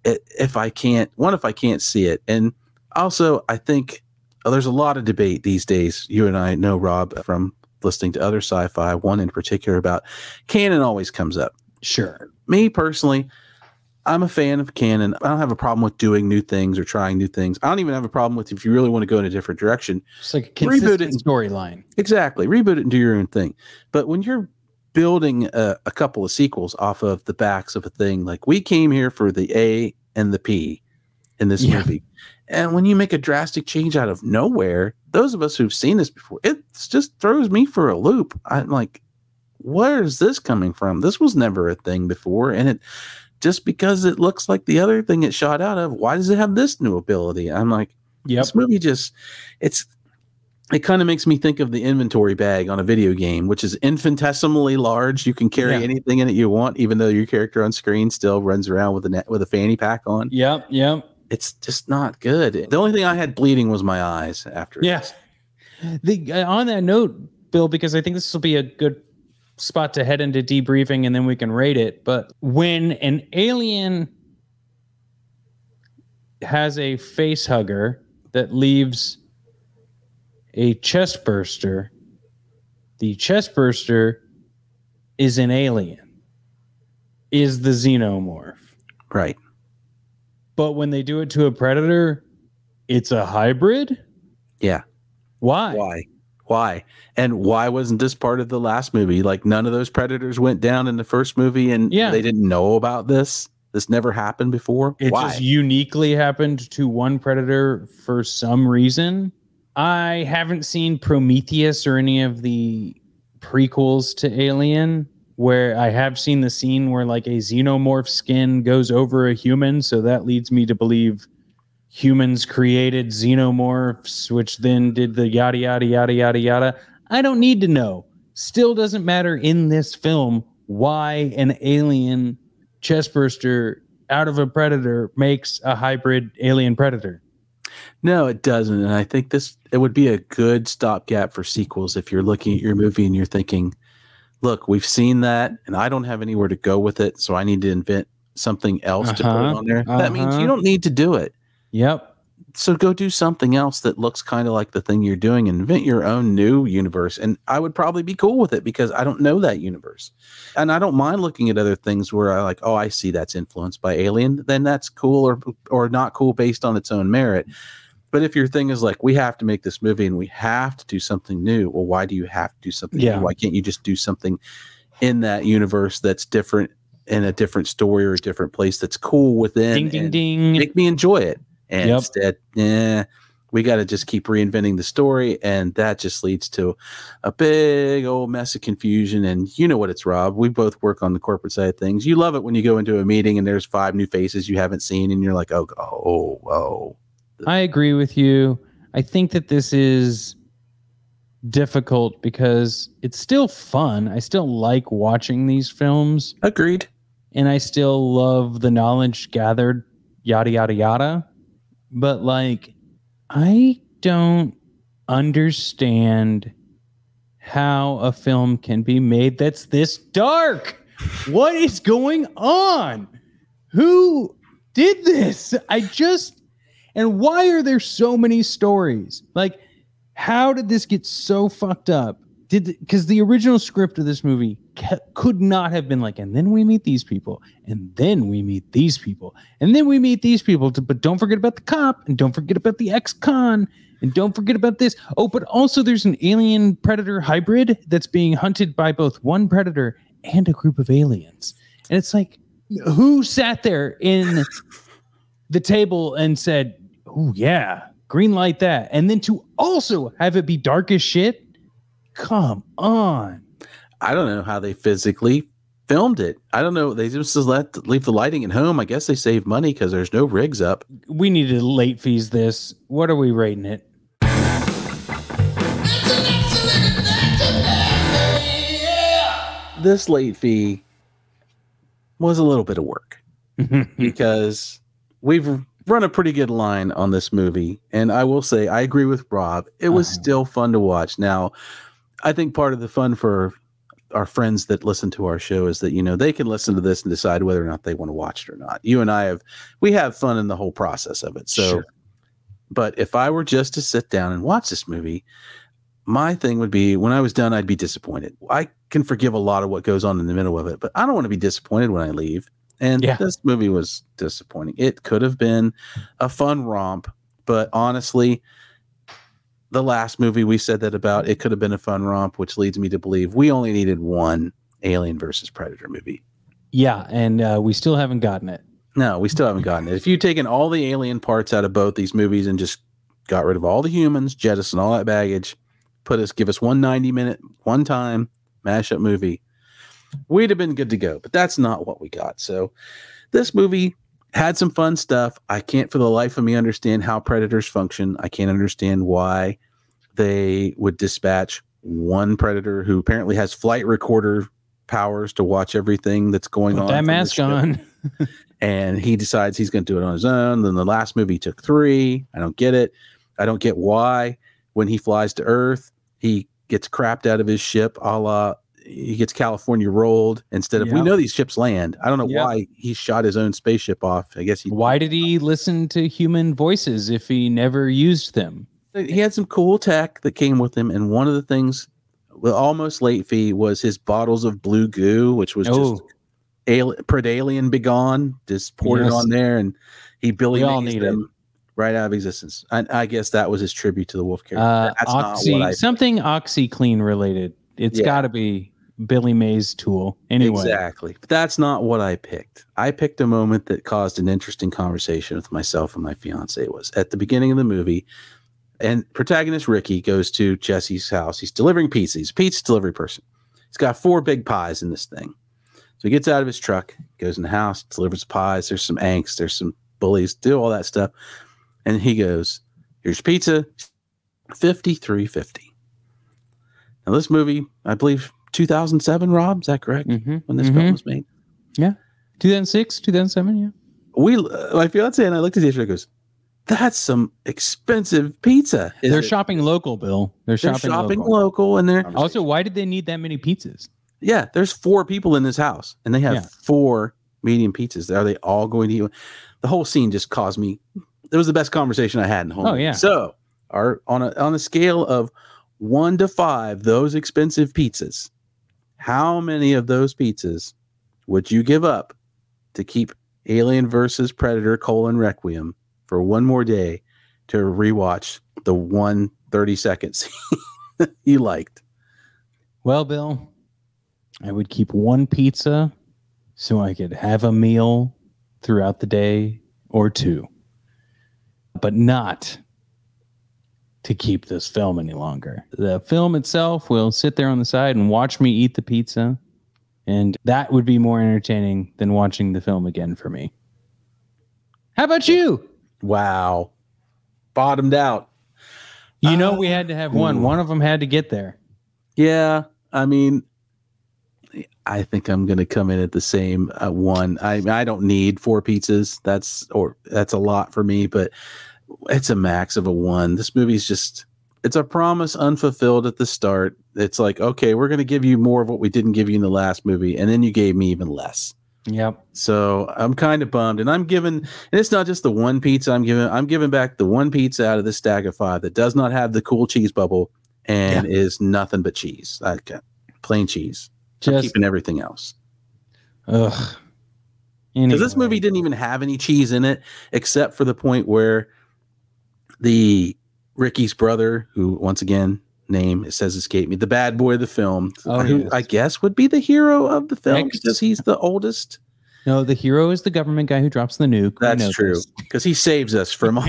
if I can't one if I can't see it, and also I think uh, there's a lot of debate these days. You and I know Rob from listening to other sci-fi, one in particular about canon always comes up. Sure. Me personally, I'm a fan of canon. I don't have a problem with doing new things or trying new things. I don't even have a problem with if you really want to go in a different direction. It's like a Reboot it. storyline. Exactly. Reboot it and do your own thing. But when you're building a, a couple of sequels off of the backs of a thing, like we came here for the A and the P in this Yeah. movie. And when you make a drastic change out of nowhere, those of us who've seen this before, it just throws me for a loop. I'm like, where is this coming from? This was never a thing before. And it just because it looks like the other thing it shot out of, why does it have this new ability? I'm like, Yep. this movie just it's it kind of makes me think of the inventory bag on a video game, which is infinitesimally large. You can carry Yeah. anything in it you want, even though your character on screen still runs around with a net, with a fanny pack on. Yep. Yep. It's just not good. The only thing I had bleeding was my eyes after. Yeah. The, uh, on that note, Bill, because I think this will be a good spot to head into debriefing and then we can rate it. But when an alien has a face hugger that leaves a chest burster, the chest burster is an alien, is the xenomorph. Right. But when they do it to a predator, it's a hybrid. Yeah. Why? Why? Why? And why wasn't this part of the last movie? Like none of those predators went down in the first movie and Yeah. they didn't know about this. This never happened before. It why? just uniquely happened to one predator for some reason. I haven't seen Prometheus or any of the prequels to Alien, where I have seen the scene where like a xenomorph skin goes over a human. So that leads me to believe humans created xenomorphs, which then did the yada, yada, yada, yada, yada. I don't need to know. Still doesn't matter in this film why an alien chest burster out of a predator makes a hybrid alien predator. No, it doesn't. And I think this it would be a good stopgap for sequels if you're looking at your movie and you're thinking, look, we've seen that and I don't have anywhere to go with it, so I need to invent something else to put Uh-huh, on there. That means uh-huh. you don't need to do it. Yep. So go do something else that looks kind of like the thing you're doing and invent your own new universe. And I would probably be cool with it because I don't know that universe. And I don't mind looking at other things where I like, oh, I see that's influenced by Alien. Then that's cool or or not cool based on its own merit. But if your thing is like, we have to make this movie and we have to do something new, well, why do you have to do something Yeah. new? Why can't you just do something in that universe that's different in a different story or a different place that's cool within? Ding ding ding. Make me enjoy it. And Yep. instead, yeah, we got to just keep reinventing the story. And that just leads to a big old mess of confusion. And you know what it's, Rob. We both work on the corporate side of things. You love it when you go into a meeting and there's five new faces you haven't seen, and you're like, oh, oh, oh. I agree with you. I think that this is difficult because it's still fun. I still like watching these films Agreed. and I still love the knowledge gathered, yada, yada, yada. But like, I don't understand how a film can be made that's this dark. What is going on? Who did this? I just, and why are there so many stories? Like, how did this get so fucked up? Did because the original script of this movie could not have been like, and then we meet these people, and then we meet these people, and then we meet these people. To, but don't forget about the cop, and don't forget about the ex-con, and don't forget about this. Oh, but also there's an alien predator hybrid that's being hunted by both one predator and a group of aliens, and it's like, who sat there in the table and said, "Oh yeah, green light that," and then to also have it be dark as shit. Come on. I don't know how they physically filmed it. I don't know. They just let leave the lighting at home. I guess they save money because there's no rigs up. We need to late fees this. What are we rating it? It's an excellent adventure, baby. Yeah. This late fee was a little bit of work. because we've run a pretty good line on this movie. And I will say, I agree with Rob. It was Uh-huh. still fun to watch. Now, I think part of the fun for our friends that listen to our show is that you know they can listen to this and decide whether or not they want to watch it or not. You and I have we have fun in the whole process of it. So, Sure. but if I were just to sit down and watch this movie, my thing would be when I was done, I'd be disappointed. I can forgive a lot of what goes on in the middle of it, but I don't want to be disappointed when I leave. And Yeah. this movie was disappointing. It could have been a fun romp, but honestly, the last movie we said that about, it could have been a fun romp, which leads me to believe we only needed one Alien versus Predator movie. Yeah, and uh, we still haven't gotten it. No, we still haven't gotten it. If you'd taken all the alien parts out of both these movies and just got rid of all the humans, jettison all that baggage, put us, give us one 90 minute, one time mashup movie, we'd have been good to go. But that's not what we got. So this movie had some fun stuff. I can't for the life of me understand how predators function. I can't understand why they would dispatch one predator who apparently has flight recorder powers to watch everything that's going Put on. that mask on. and he decides he's going to do it on his own. Then the last movie took three. I don't get it. I don't get why when he flies to Earth, he gets crapped out of his ship, a la he gets California rolled instead of we know these ships land. I don't know why he shot his own spaceship off. I guess he Why did he listen to human voices if he never used them? he had some cool tech that came with him, and one of the things, almost late fee was his bottles of blue goo, which was just Oh, alien, Predalien begone, just poured Yes. it on there, and he Billy all need it. them right out of existence. I, I guess that was his tribute to the Wolf character. uh, oxy, something OxiClean related. It's Yeah. got to be Billy Mays' tool. Anyway, exactly. But that's not what I picked. I picked a moment that caused an interesting conversation with myself and my fiance. It was at the beginning of the movie, and protagonist Ricky goes to Jesse's house. He's delivering pizza. He's a pizza delivery person. He's got four big pies in this thing. So he gets out of his truck, goes in the house, delivers pies. There's some angst, there's some bullies, do all that stuff. And he goes, Here's pizza, 5350. Now, this movie, I believe 2007, Rob, is that correct? Mhm, When this mhm. film was made? Yeah. 2006, 2007, yeah. We, uh, my fiance and I looked at each other and goes, That's some expensive pizza. They're it- shopping local, Bill. They're they're shopping, shopping local. local and they're, Also, why did they need that many pizzas? yeah, there's four people in this house and they have Yeah. four medium pizzas. Are they all going to eat? The whole scene just caused me. It was the best conversation I had in home. Oh, yeah. So, our on a on a scale of one to five, those expensive pizzas, how many of those pizzas would you give up to keep Alien versus Predator colon Requiem for one more day to rewatch the one 30 seconds you liked? Well, Bill, I would keep one pizza so I could have a meal throughout the day or two, but not to keep this film any longer. The film itself will sit there on the side and watch me eat the pizza, and that would be more entertaining than watching the film again for me. How about you? Wow. Bottomed out. You know, we had to have one. One of them had to get there. Yeah, I mean, I think I'm going to come in at the same uh, one. I I don't need four pizzas. That's or that's a lot for me, but it's a max of a one. This movie's just it's a promise unfulfilled at the start. It's like, okay, we're going to give you more of what we didn't give you in the last movie, and then you gave me even less. Yep. So I'm kind of bummed, and I'm giving, and it's not just the one pizza. I'm giving, I'm giving back the one pizza out of the stack of five that does not have the cool cheese bubble and is nothing but cheese, like uh, plain cheese. I'm Just keeping everything else ugh. because this movie didn't even have any cheese in it, except for the point where the Ricky's brother, who once again name it says escape me, the bad boy of the film, Oh, who yes. I guess would be the hero of the film Next. because he's the oldest. No, the hero is the government guy who drops the nuke. That's true because he saves us from all,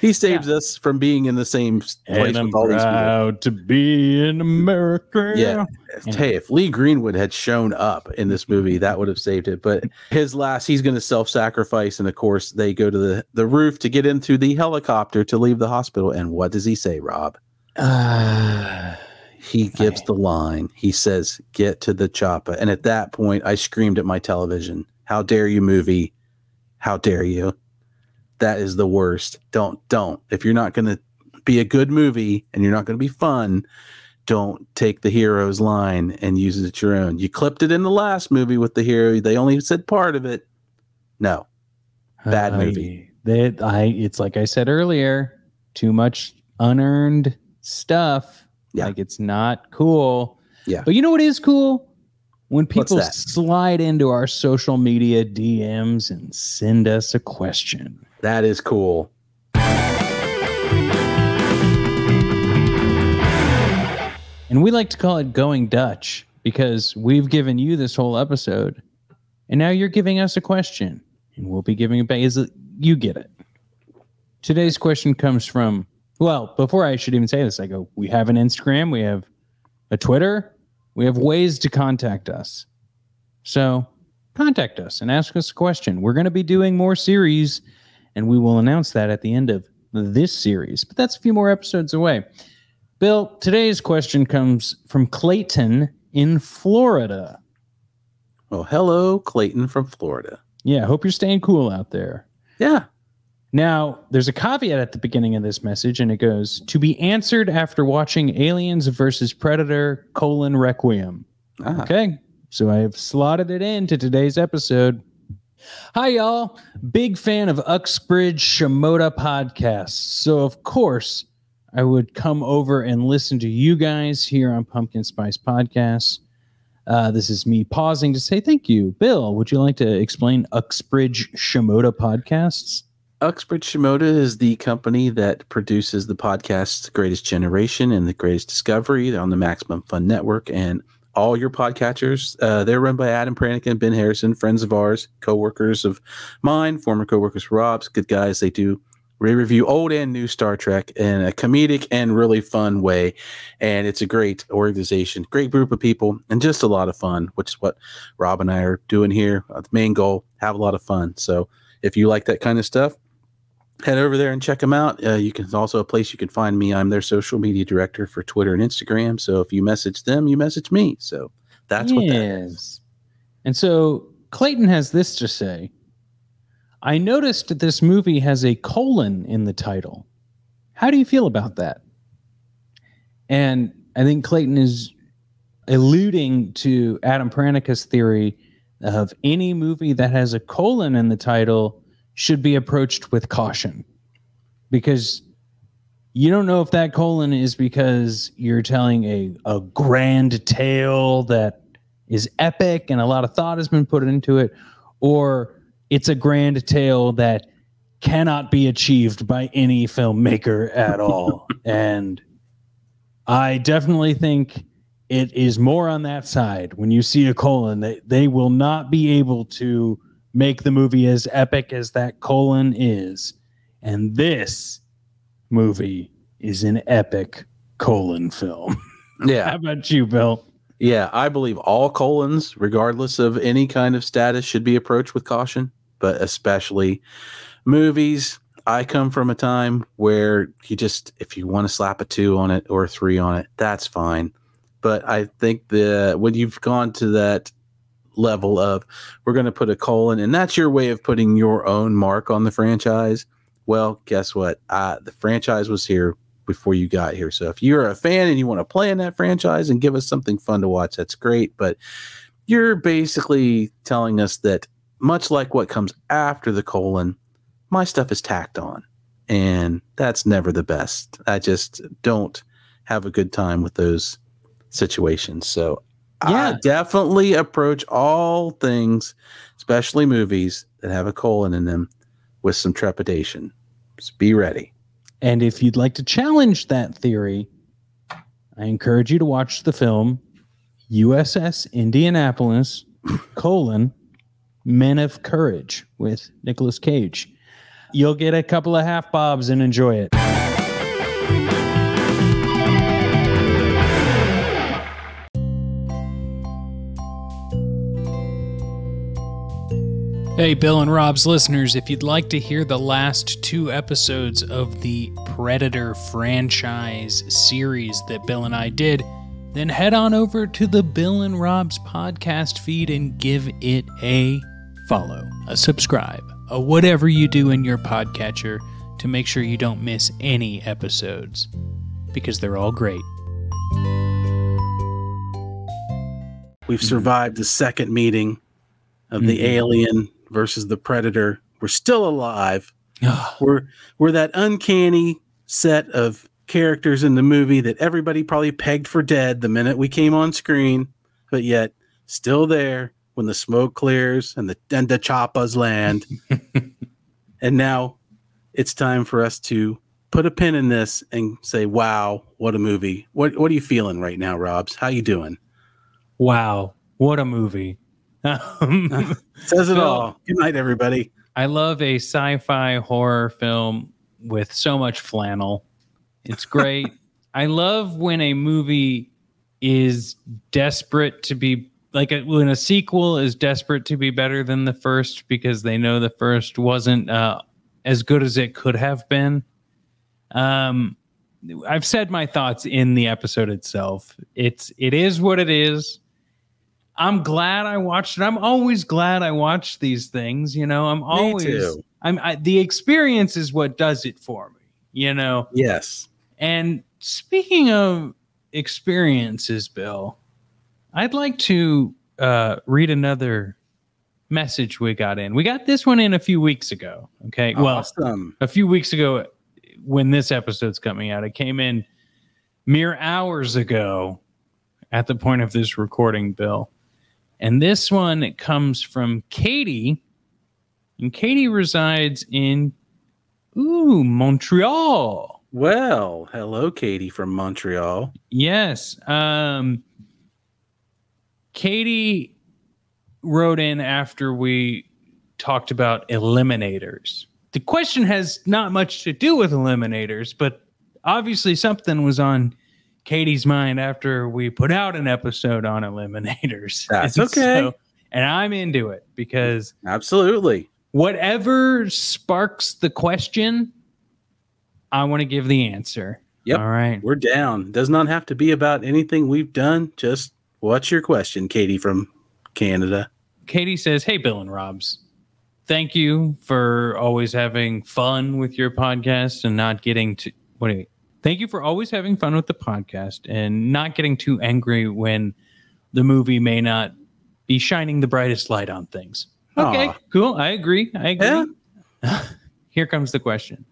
he saves us from being in the same place And I'm with all these people. proud to be in America. Yeah. Hey, if Lee Greenwood had shown up in this movie, that would have saved it. But his last, he's going to self-sacrifice, and of course, they go to the the roof to get into the helicopter to leave the hospital. And what does he say, Rob? Uh, He gives the line. He says, "Get to the chopper." And at that point, I screamed at my television, "How dare you, movie? How dare you? That is the worst. Don't, don't. If you're not going to be a good movie and you're not going to be fun, don't take the hero's line and use it your own. You clipped it in the last movie with the hero. They only said part of it. No. Bad I- movie. That I it's like I said earlier, too much unearned stuff. Yeah. Like it's not cool. Yeah. But you know what is cool? When people slide into our social media DMs and send us a question. That is cool. And we like to call it going Dutch because we've given you this whole episode and now you're giving us a question and we'll be giving it back. Is it you get it? Today's question comes from well, before I should even say this, I go, we have an Instagram, we have a Twitter, we have ways to contact us. So contact us and ask us a question. We're going to be doing more series and we will announce that at the end of this series, but that's a few more episodes away. Bill, today's question comes from Clayton in Florida. Well, hello, Clayton from Florida. Yeah, hope you're staying cool out there. Yeah. Now, there's a caveat at the beginning of this message, and it goes to be answered after watching Aliens versus Predator colon Requiem. Ah, Okay, so I have slotted it into today's episode. Hi, y'all. Big fan of Uxbridge Shimoda podcasts. So, of course, I would come over and listen to you guys here on Pumpkin Spice Podcasts. Uh, this is me pausing to say thank you. Bill, would you like to explain Uxbridge Shimoda podcasts? Uxbridge Shimoda is the company that produces the podcasts Greatest Generation and The Greatest Discovery on the Maximum Fun Network and all your podcatchers. Uh, they're run by Adam Pranica and Ben Harrison, friends of ours, co-workers of mine, former co-workers Rob's, good guys. They do they review old and new Star Trek in a comedic and really fun way. And it's a great organization, great group of people, and just a lot of fun, which is what Rob and I are doing here. Uh, the main goal, have a lot of fun. So if you like that kind of stuff, head over there and check them out. Uh, you can also a place you can find me. I'm their social media director for Twitter and Instagram. So if you message them, you message me. So that's what that is. And so Clayton has this to say I noticed that this movie has a colon in the title. How do you feel about that? And I think Clayton is alluding to Adam Pranica's theory of any movie that has a colon in the title should be approached with caution because you don't know if that colon is because you're telling a, a grand tale that is epic and a lot of thought has been put into it, or it's a grand tale that cannot be achieved by any filmmaker at all. and I definitely think it is more on that side. When you see a colon, they, they will not be able to make the movie as epic as that colon is. And this movie is an epic colon film. Yeah. How about you, Bill? Yeah, I believe all colons, regardless of any kind of status, should be approached with caution, but especially movies. I come from a time where you just, if you want to slap a two on it or a three on it, that's fine. But I think the when you've gone to that level of we're going to put a colon, and that's your way of putting your own mark on the franchise. Well, guess what? Uh, the franchise was here before you got here. So if you're a fan and you want to play in that franchise and give us something fun to watch, that's great. But you're basically telling us that much like what comes after the colon, my stuff is tacked on. And that's never the best. I just don't have a good time with those situations. So Yeah. I definitely approach all things, especially movies that have a colon in them, with some trepidation. Just be ready. And if you'd like to challenge that theory, I encourage you to watch the film USS Indianapolis, colon, Men of Courage with Nicolas Cage. You'll get a couple of half bobs and enjoy it. Hey, Bill and Rob's listeners, if you'd like to hear the last two episodes of the Predator franchise series that Bill and I did, then head on over to the Bill and Rob's podcast feed and give it a follow, a subscribe, a whatever you do in your podcatcher to make sure you don't miss any episodes because they're all great. We've survived the second meeting of the mm-hmm. alien versus the predator. We're still alive. Ah. we're we're that uncanny set of characters in the movie that everybody probably pegged for dead the minute we came on screen, but yet still there when the smoke clears and the and the choppas land. and now it's time for us to put a pin in this and say, "Wow, what a movie!" What What are you feeling right now, Robs? How you doing? Wow, what a movie! Says it all. Good night, everybody. I love a sci-fi horror film with so much flannel. It's great. I love when a movie is desperate to be like a, when a sequel is desperate to be better than the first because they know the first wasn't uh, as good as it could have been. Um, I've said my thoughts in the episode itself. It's it is what it is. I'm glad I watched it. I'm always glad I watch these things. You know, I'm always. I'm I, the experience is what does it for me. You know. Yes. And speaking of experiences, Bill, I'd like to uh, read another message we got in. We got this one in a few weeks ago. Okay. Awesome. Well, a few weeks ago when this episode's coming out, it came in mere hours ago at the point of this recording, Bill. And this one comes from Katie. And Katie resides in ooh, Montreal. Well, hello, Katie from Montreal. Yes. Um, Katie wrote in after we talked about eliminators. The question has not much to do with eliminators, but obviously something was on Katie's mind after we put out an episode on eliminators. That's and okay. So, and I'm into it because absolutely whatever sparks the question, I want to give the answer. Yep. All right. We're down. Does not have to be about anything we've done. Just what's your question, Katie from Canada? Katie says, Hey, Bill and Robs. Thank you for always having fun with your podcast and not getting to wait. Thank you for always having fun with the podcast and not getting too angry when the movie may not be shining the brightest light on things. Okay, Aww. cool. I agree. I agree. Yeah. Here comes the question.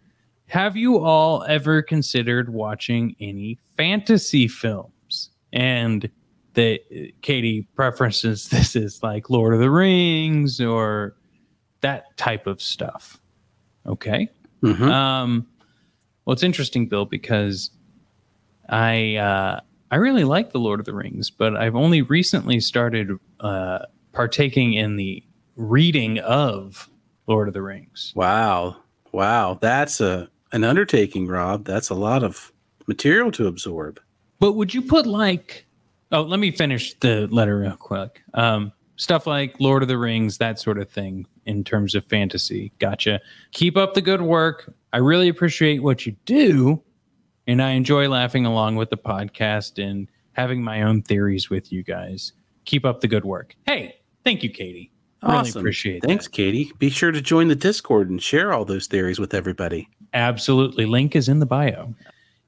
Have you all ever considered watching any fantasy films? And that Katie preferences this is like Lord of the Rings or that type of stuff. Okay. Mm-hmm. Um, well, it's interesting, Bill, because I uh, I really like the Lord of the Rings, but I've only recently started uh, partaking in the reading of Lord of the Rings. Wow, wow, that's a an undertaking, Rob. That's a lot of material to absorb. But would you put like Oh, let me finish the letter real quick. Um, stuff like Lord of the Rings, that sort of thing in terms of fantasy. Gotcha. Keep up the good work. I really appreciate what you do. And I enjoy laughing along with the podcast and having my own theories with you guys. Keep up the good work. Hey, thank you, Katie. Awesome. Really appreciate it. Thanks, that. Katie. Be sure to join the Discord and share all those theories with everybody. Absolutely. Link is in the bio.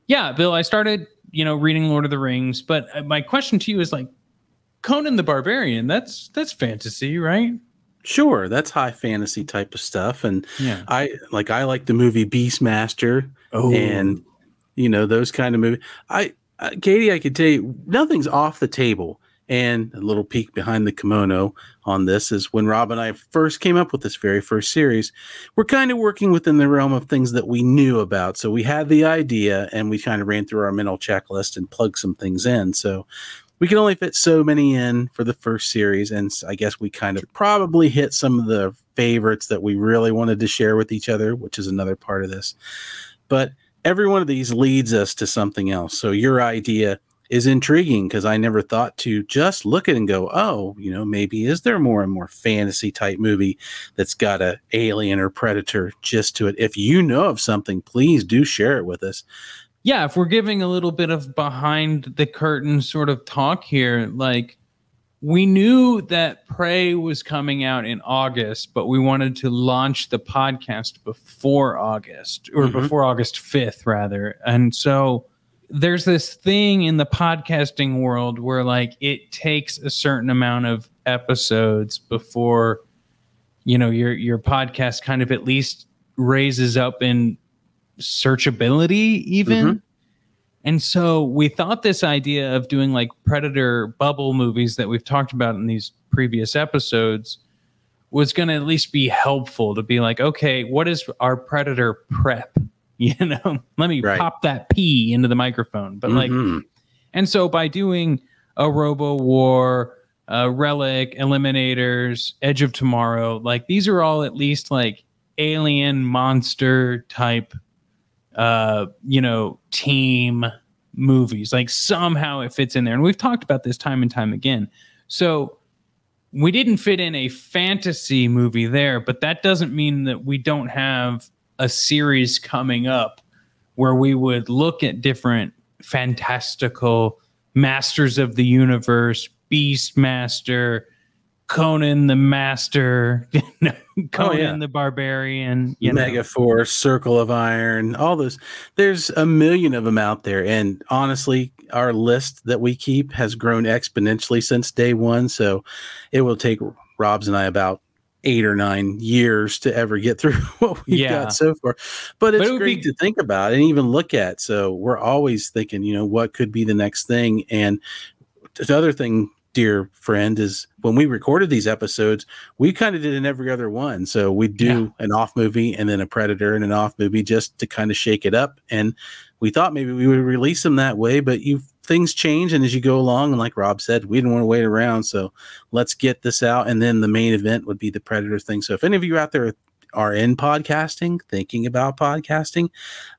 Yeah, Bill, I started you know, reading Lord of the Rings. But uh, my question to you is like, Conan the Barbarian. That's that's fantasy, right? Sure, that's high fantasy type of stuff, and yeah. I like I like the movie Beastmaster, oh. and you know those kind of movies. I, uh, Katie, I could tell you nothing's off the table. And a little peek behind the kimono on this is when Rob and I first came up with this very first series, we're kind of working within the realm of things that we knew about. So we had the idea and we kind of ran through our mental checklist and plugged some things in. So we can only fit so many in for the first series. And I guess we kind of probably hit some of the favorites that we really wanted to share with each other, which is another part of this. But every one of these leads us to something else. So your idea is intriguing because I never thought to just look at and go, oh, you know, maybe is there more and more fantasy type movie that's got a alien or predator just to it? If you know of something, please do share it with us. Yeah, if we're giving a little bit of behind the curtain sort of talk here, like we knew that Prey was coming out in August, but we wanted to launch the podcast before August or mm-hmm. before August 5th, rather. And so there's this thing in the podcasting world where like it takes a certain amount of episodes before you know your your podcast kind of at least raises up in searchability even Mhm. and so we thought this idea of doing like predator bubble movies that we've talked about in these previous episodes was going to at least be helpful to be like okay what is our predator prep you know let me Right. pop that p into the microphone but like Mhm. and so by doing a Robo War, uh, Relic, Eliminators, Edge of Tomorrow, like these are all at least like alien monster type, uh, you know, team movies. Like somehow it fits in there. And we've talked about this time and time again. So we didn't fit in a fantasy movie there, but that doesn't mean that we don't have a series coming up where we would look at different fantastical masters of the universe, Beastmaster, Conan the Master, oh, Conan yeah. the Barbarian, you know. Mega Force, Circle of Iron, all those. There's a million of them out there, and honestly, our list that we keep has grown exponentially since day one. So it will take Rob's and I about eight or nine years to ever get through what we've Yeah. got so far. But it's it great be- to think about and even look at. So we're always thinking, you know, what could be the next thing. And the other thing, dear friend, is when we recorded these episodes, we kind of did in every other one. So we do an off movie and then a predator and an off movie just to kind of shake it up. And we thought maybe we would release them that way, but you things change and as you go along, and like Rob said, we didn't want to wait around. So let's get this out. And then the main event would be the predator thing. So if any of you out there are in podcasting, thinking about podcasting,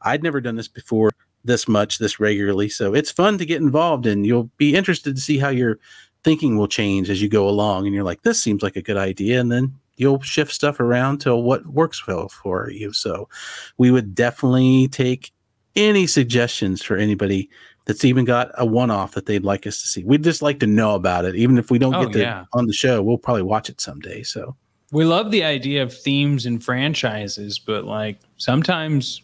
I'd never done this before this much, this regularly. So it's fun to get involved and you'll be interested to see how your thinking will change as you go along. And you're like, this seems like a good idea. And then you'll shift stuff around to what works well for you. So we would definitely take any suggestions for anybody that's even got a one off that they'd like us to see. We'd just like to know about it. Even if we don't Oh, get to yeah. on the show, we'll probably watch it someday. So We love the idea of themes and franchises, but like sometimes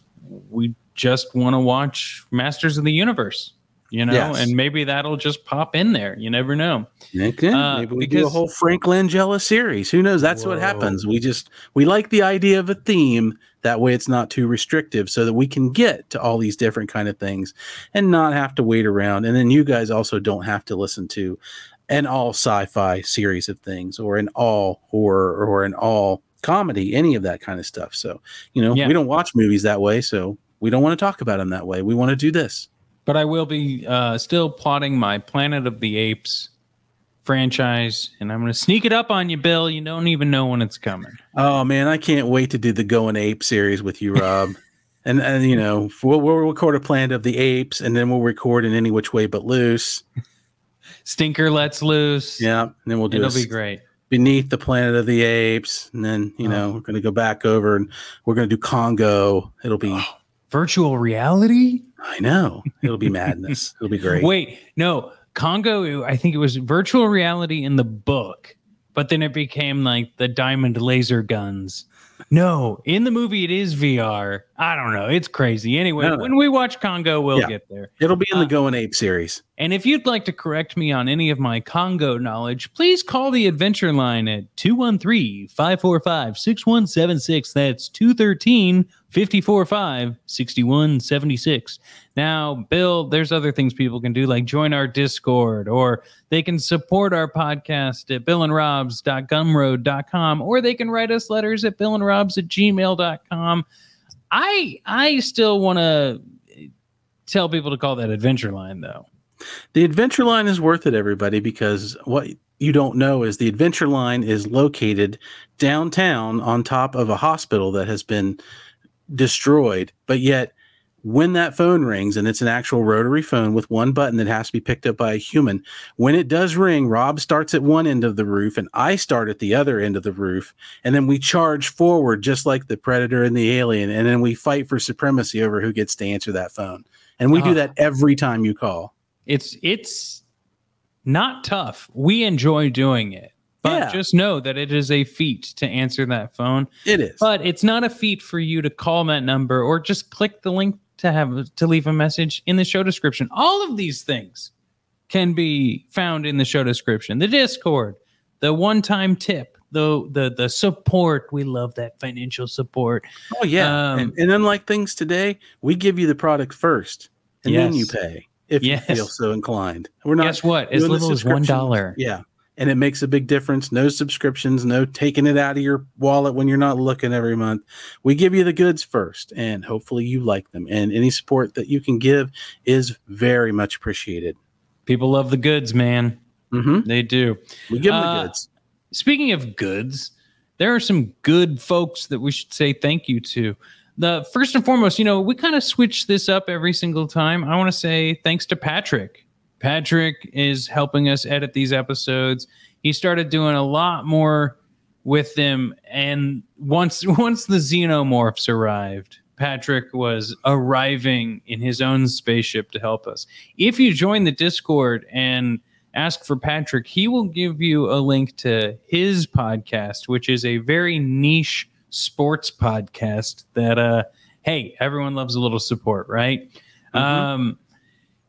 we just want to watch Masters of the Universe, you know, Yes. and maybe that'll just pop in there. You never know. Okay, Uh, maybe we do a whole Frank Langella series. Who knows? That's what happens. We just we like the idea of a theme. That way, it's not too restrictive, so that we can get to all these different kind of things and not have to wait around. And then you guys also don't have to listen to an all sci-fi series of things, or an all horror, or an all comedy, any of that kind of stuff. So you know, Yeah. we don't watch movies that way, so we don't want to talk about them that way. We want to do this. But I will be uh, still plotting my Planet of the Apes franchise, and I'm going to sneak it up on you, Bill. You don't even know when it's coming. Oh man, I can't wait to do the Going Ape series with you, Rob. and and you know, we'll, we'll record a Planet of the Apes, and then we'll record in any which way but loose. Stinker lets loose. Yeah, and then we'll do it'll a be great. beneath the Planet of the Apes, and then you know we're going to go back over and we're going to do Congo. It'll be, Virtual reality? I know, it'll be madness. It'll be great. Wait, no. Congo, I think it was virtual reality in the book, but then it became like the diamond laser guns. No, in the movie it is VR. I don't know. It's crazy. Anyway, No, when we watch Congo, we'll Yeah. get there. It'll be in the Uh, Going Ape series. And if you'd like to correct me on any of my Congo knowledge, please call the adventure line at 213 545 6176. That's 213 545 6176. Now, Bill, there's other things people can do, like join our Discord, or they can support our podcast at billandrobs.gumroad.com, or they can write us letters at billandrobs at gmail.com. I, I still want to tell people to call that adventure line, though. The Adventure Line is worth it, everybody, because what you don't know is the Adventure Line is located downtown on top of a hospital that has been destroyed. But yet, when that phone rings, and it's an actual rotary phone with one button that has to be picked up by a human, when it does ring, Rob starts at one end of the roof and I start at the other end of the roof. And then we charge forward just like the Predator and the Alien. And then we fight for supremacy over who gets to answer that phone. And we Ah. do that every time you call. it's it's not tough. We enjoy doing it. But Yeah. just know that it is a feat to answer that phone. It is. But it's not a feat for you to call that number or just click the link to have to leave a message in the show description. All of these things can be found in the show description. The Discord, the one-time tip, the the the support. We love that financial support. Oh yeah, Um, and, and unlike things today, we give you the product first, and then you pay if Yes. you feel so inclined. We're not Guess what? As little as one Yeah. And it makes a big difference. No subscriptions, no taking it out of your wallet when you're not looking every month. We give you the goods first, and hopefully you like them. And any support that you can give is very much appreciated. People love the goods, man. hmm They do. We give them Uh, the goods. Speaking of goods, there are some good folks that we should say thank you to. The first and foremost, you know, we kind of switch this up every single time. I want to say thanks to Patrick. Patrick is helping us edit these episodes. He started doing a lot more with them, and once once the xenomorphs arrived, Patrick was arriving in his own spaceship to help us. If you join the Discord and ask for Patrick, he will give you a link to his podcast, which is a very niche sports podcast that uh hey, everyone loves a little support, right? Mhm. Um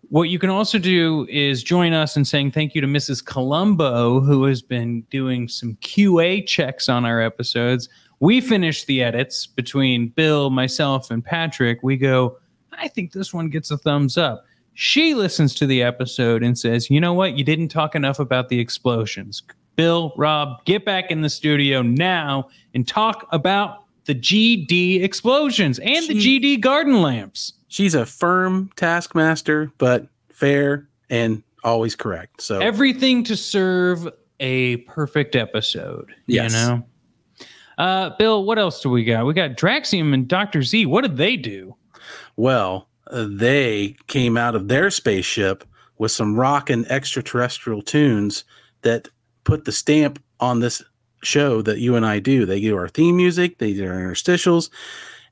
what you can also do is join us in saying thank you to Mrs. Colombo, who has been doing some QA checks on our episodes. We finish the edits between Bill, myself, and Patrick. We go, I think this one gets a thumbs up. She listens to the episode and says, You know what? You didn't talk enough about the explosions. Bill, Rob, get back in the studio now and talk about the GD explosions and the GD garden lamps. She's a firm taskmaster, but fair and always correct. So everything to serve a perfect episode. Yes. You know? Uh, Bill, what else do we got? We got Draxium and Dr. Z. What did they do? Well, uh, they came out of their spaceship with some rock and extraterrestrial tunes that put the stamp on this show that you and I do. They do our theme music, they do our interstitials.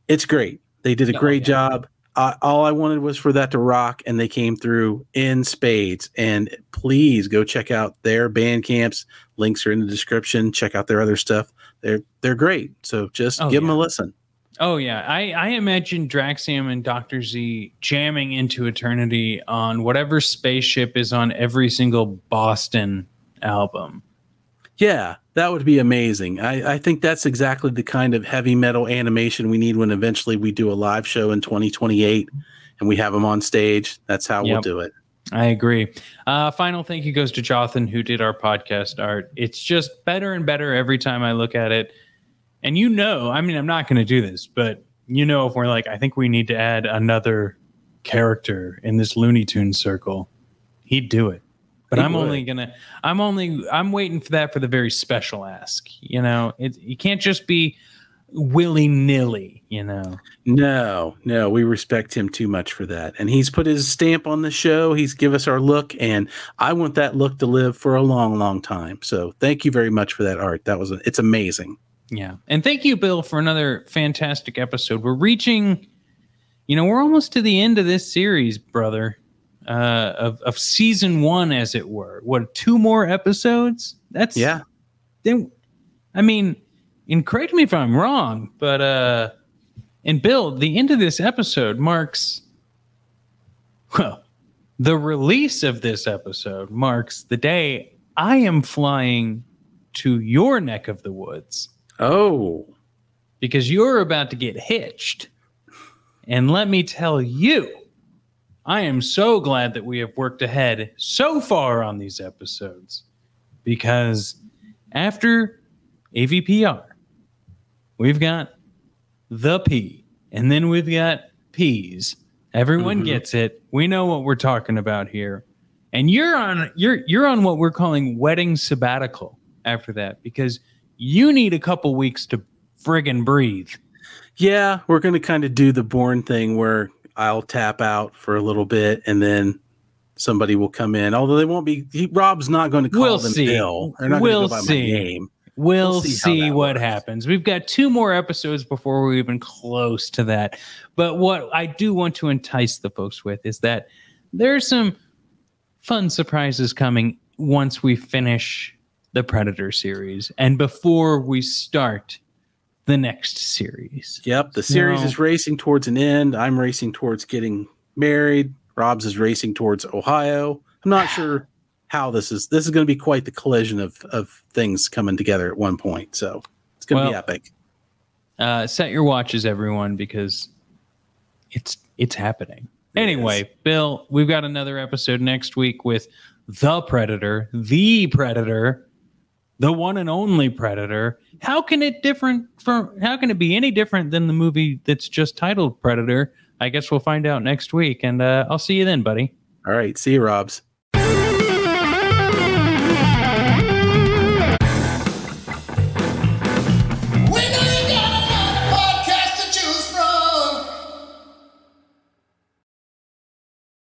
It's great. They did a Oh, great yeah. job. Uh, all I wanted was for that to rock, and they came through in spades. And please go check out their band camps. Links are in the description. Check out their other stuff. They're they're great. So just Oh, give them a listen. Oh yeah, I, I imagine Draxium and Doctor Z jamming into eternity on whatever spaceship is on every single Boston album. Yeah, that would be amazing. I, I think that's exactly the kind of heavy metal animation we need when eventually we do a live show in 2028 and we have them on stage. That's how we'll do it. I agree. Uh, final thank you goes to Jonathan, who did our podcast art. It's just better and better every time I look at it. And you know, I mean, I'm not going to do this, but you know, if we're like, I think we need to add another character in this Looney Tunes circle, he'd do it. But I'm would. only gonna, I'm only, I'm waiting for that for the very special ask. You know, it you can't just be willy nilly. You know, No, no, we respect him too much for that. And he's put his stamp on the show. He's give us our look, and I want that look to live for a long, long time. So thank you very much for that art. That was a, it's amazing. Yeah. And thank you, Bill, for another fantastic episode. We're reaching, you know, we're almost to the end of this series, brother, uh, of, of season one, as it were. What, two more episodes? That's, Yeah. Then, I mean, and correct me if I'm wrong, but, uh, and Bill, the end of this episode marks, well, the release of this episode marks the day I am flying to your neck of the woods Oh, because you're about to get hitched. And let me tell you, I am so glad that we have worked ahead so far on these episodes because after AVPR, we've got the P, and then we've got P's. Everyone Mhm. gets it. We know what we're talking about here. And you're on you're you're on what we're calling wedding sabbatical after that because you need a couple weeks to friggin' breathe. Yeah, we're going to kind of do the born thing where I'll tap out for a little bit and then somebody will come in. Although they won't be, he, Rob's not going to call We'll them see. ill. They're not We'll go by see. my name. We'll, We'll see, see what works. happens. We've got two more episodes before we're even close to that. But what I do want to entice the folks with is that there's some fun surprises coming once we finish the Predator series and before we start the next series. Yep, the series No. is racing towards an end. I'm racing towards getting married. Rob's is racing towards Ohio. I'm not sure how this is. This is going to be quite the collision of of things coming together at one point. So it's going to be epic. Uh, set your watches, everyone, because it's it's happening. Anyway, Bill, we've got another episode next week with the Predator, the Predator, the one and only Predator. How can it different from? How can it be any different than the movie that's just titled Predator? I guess we'll find out next week, and uh, I'll see you then, buddy. All right, see you, Rob's.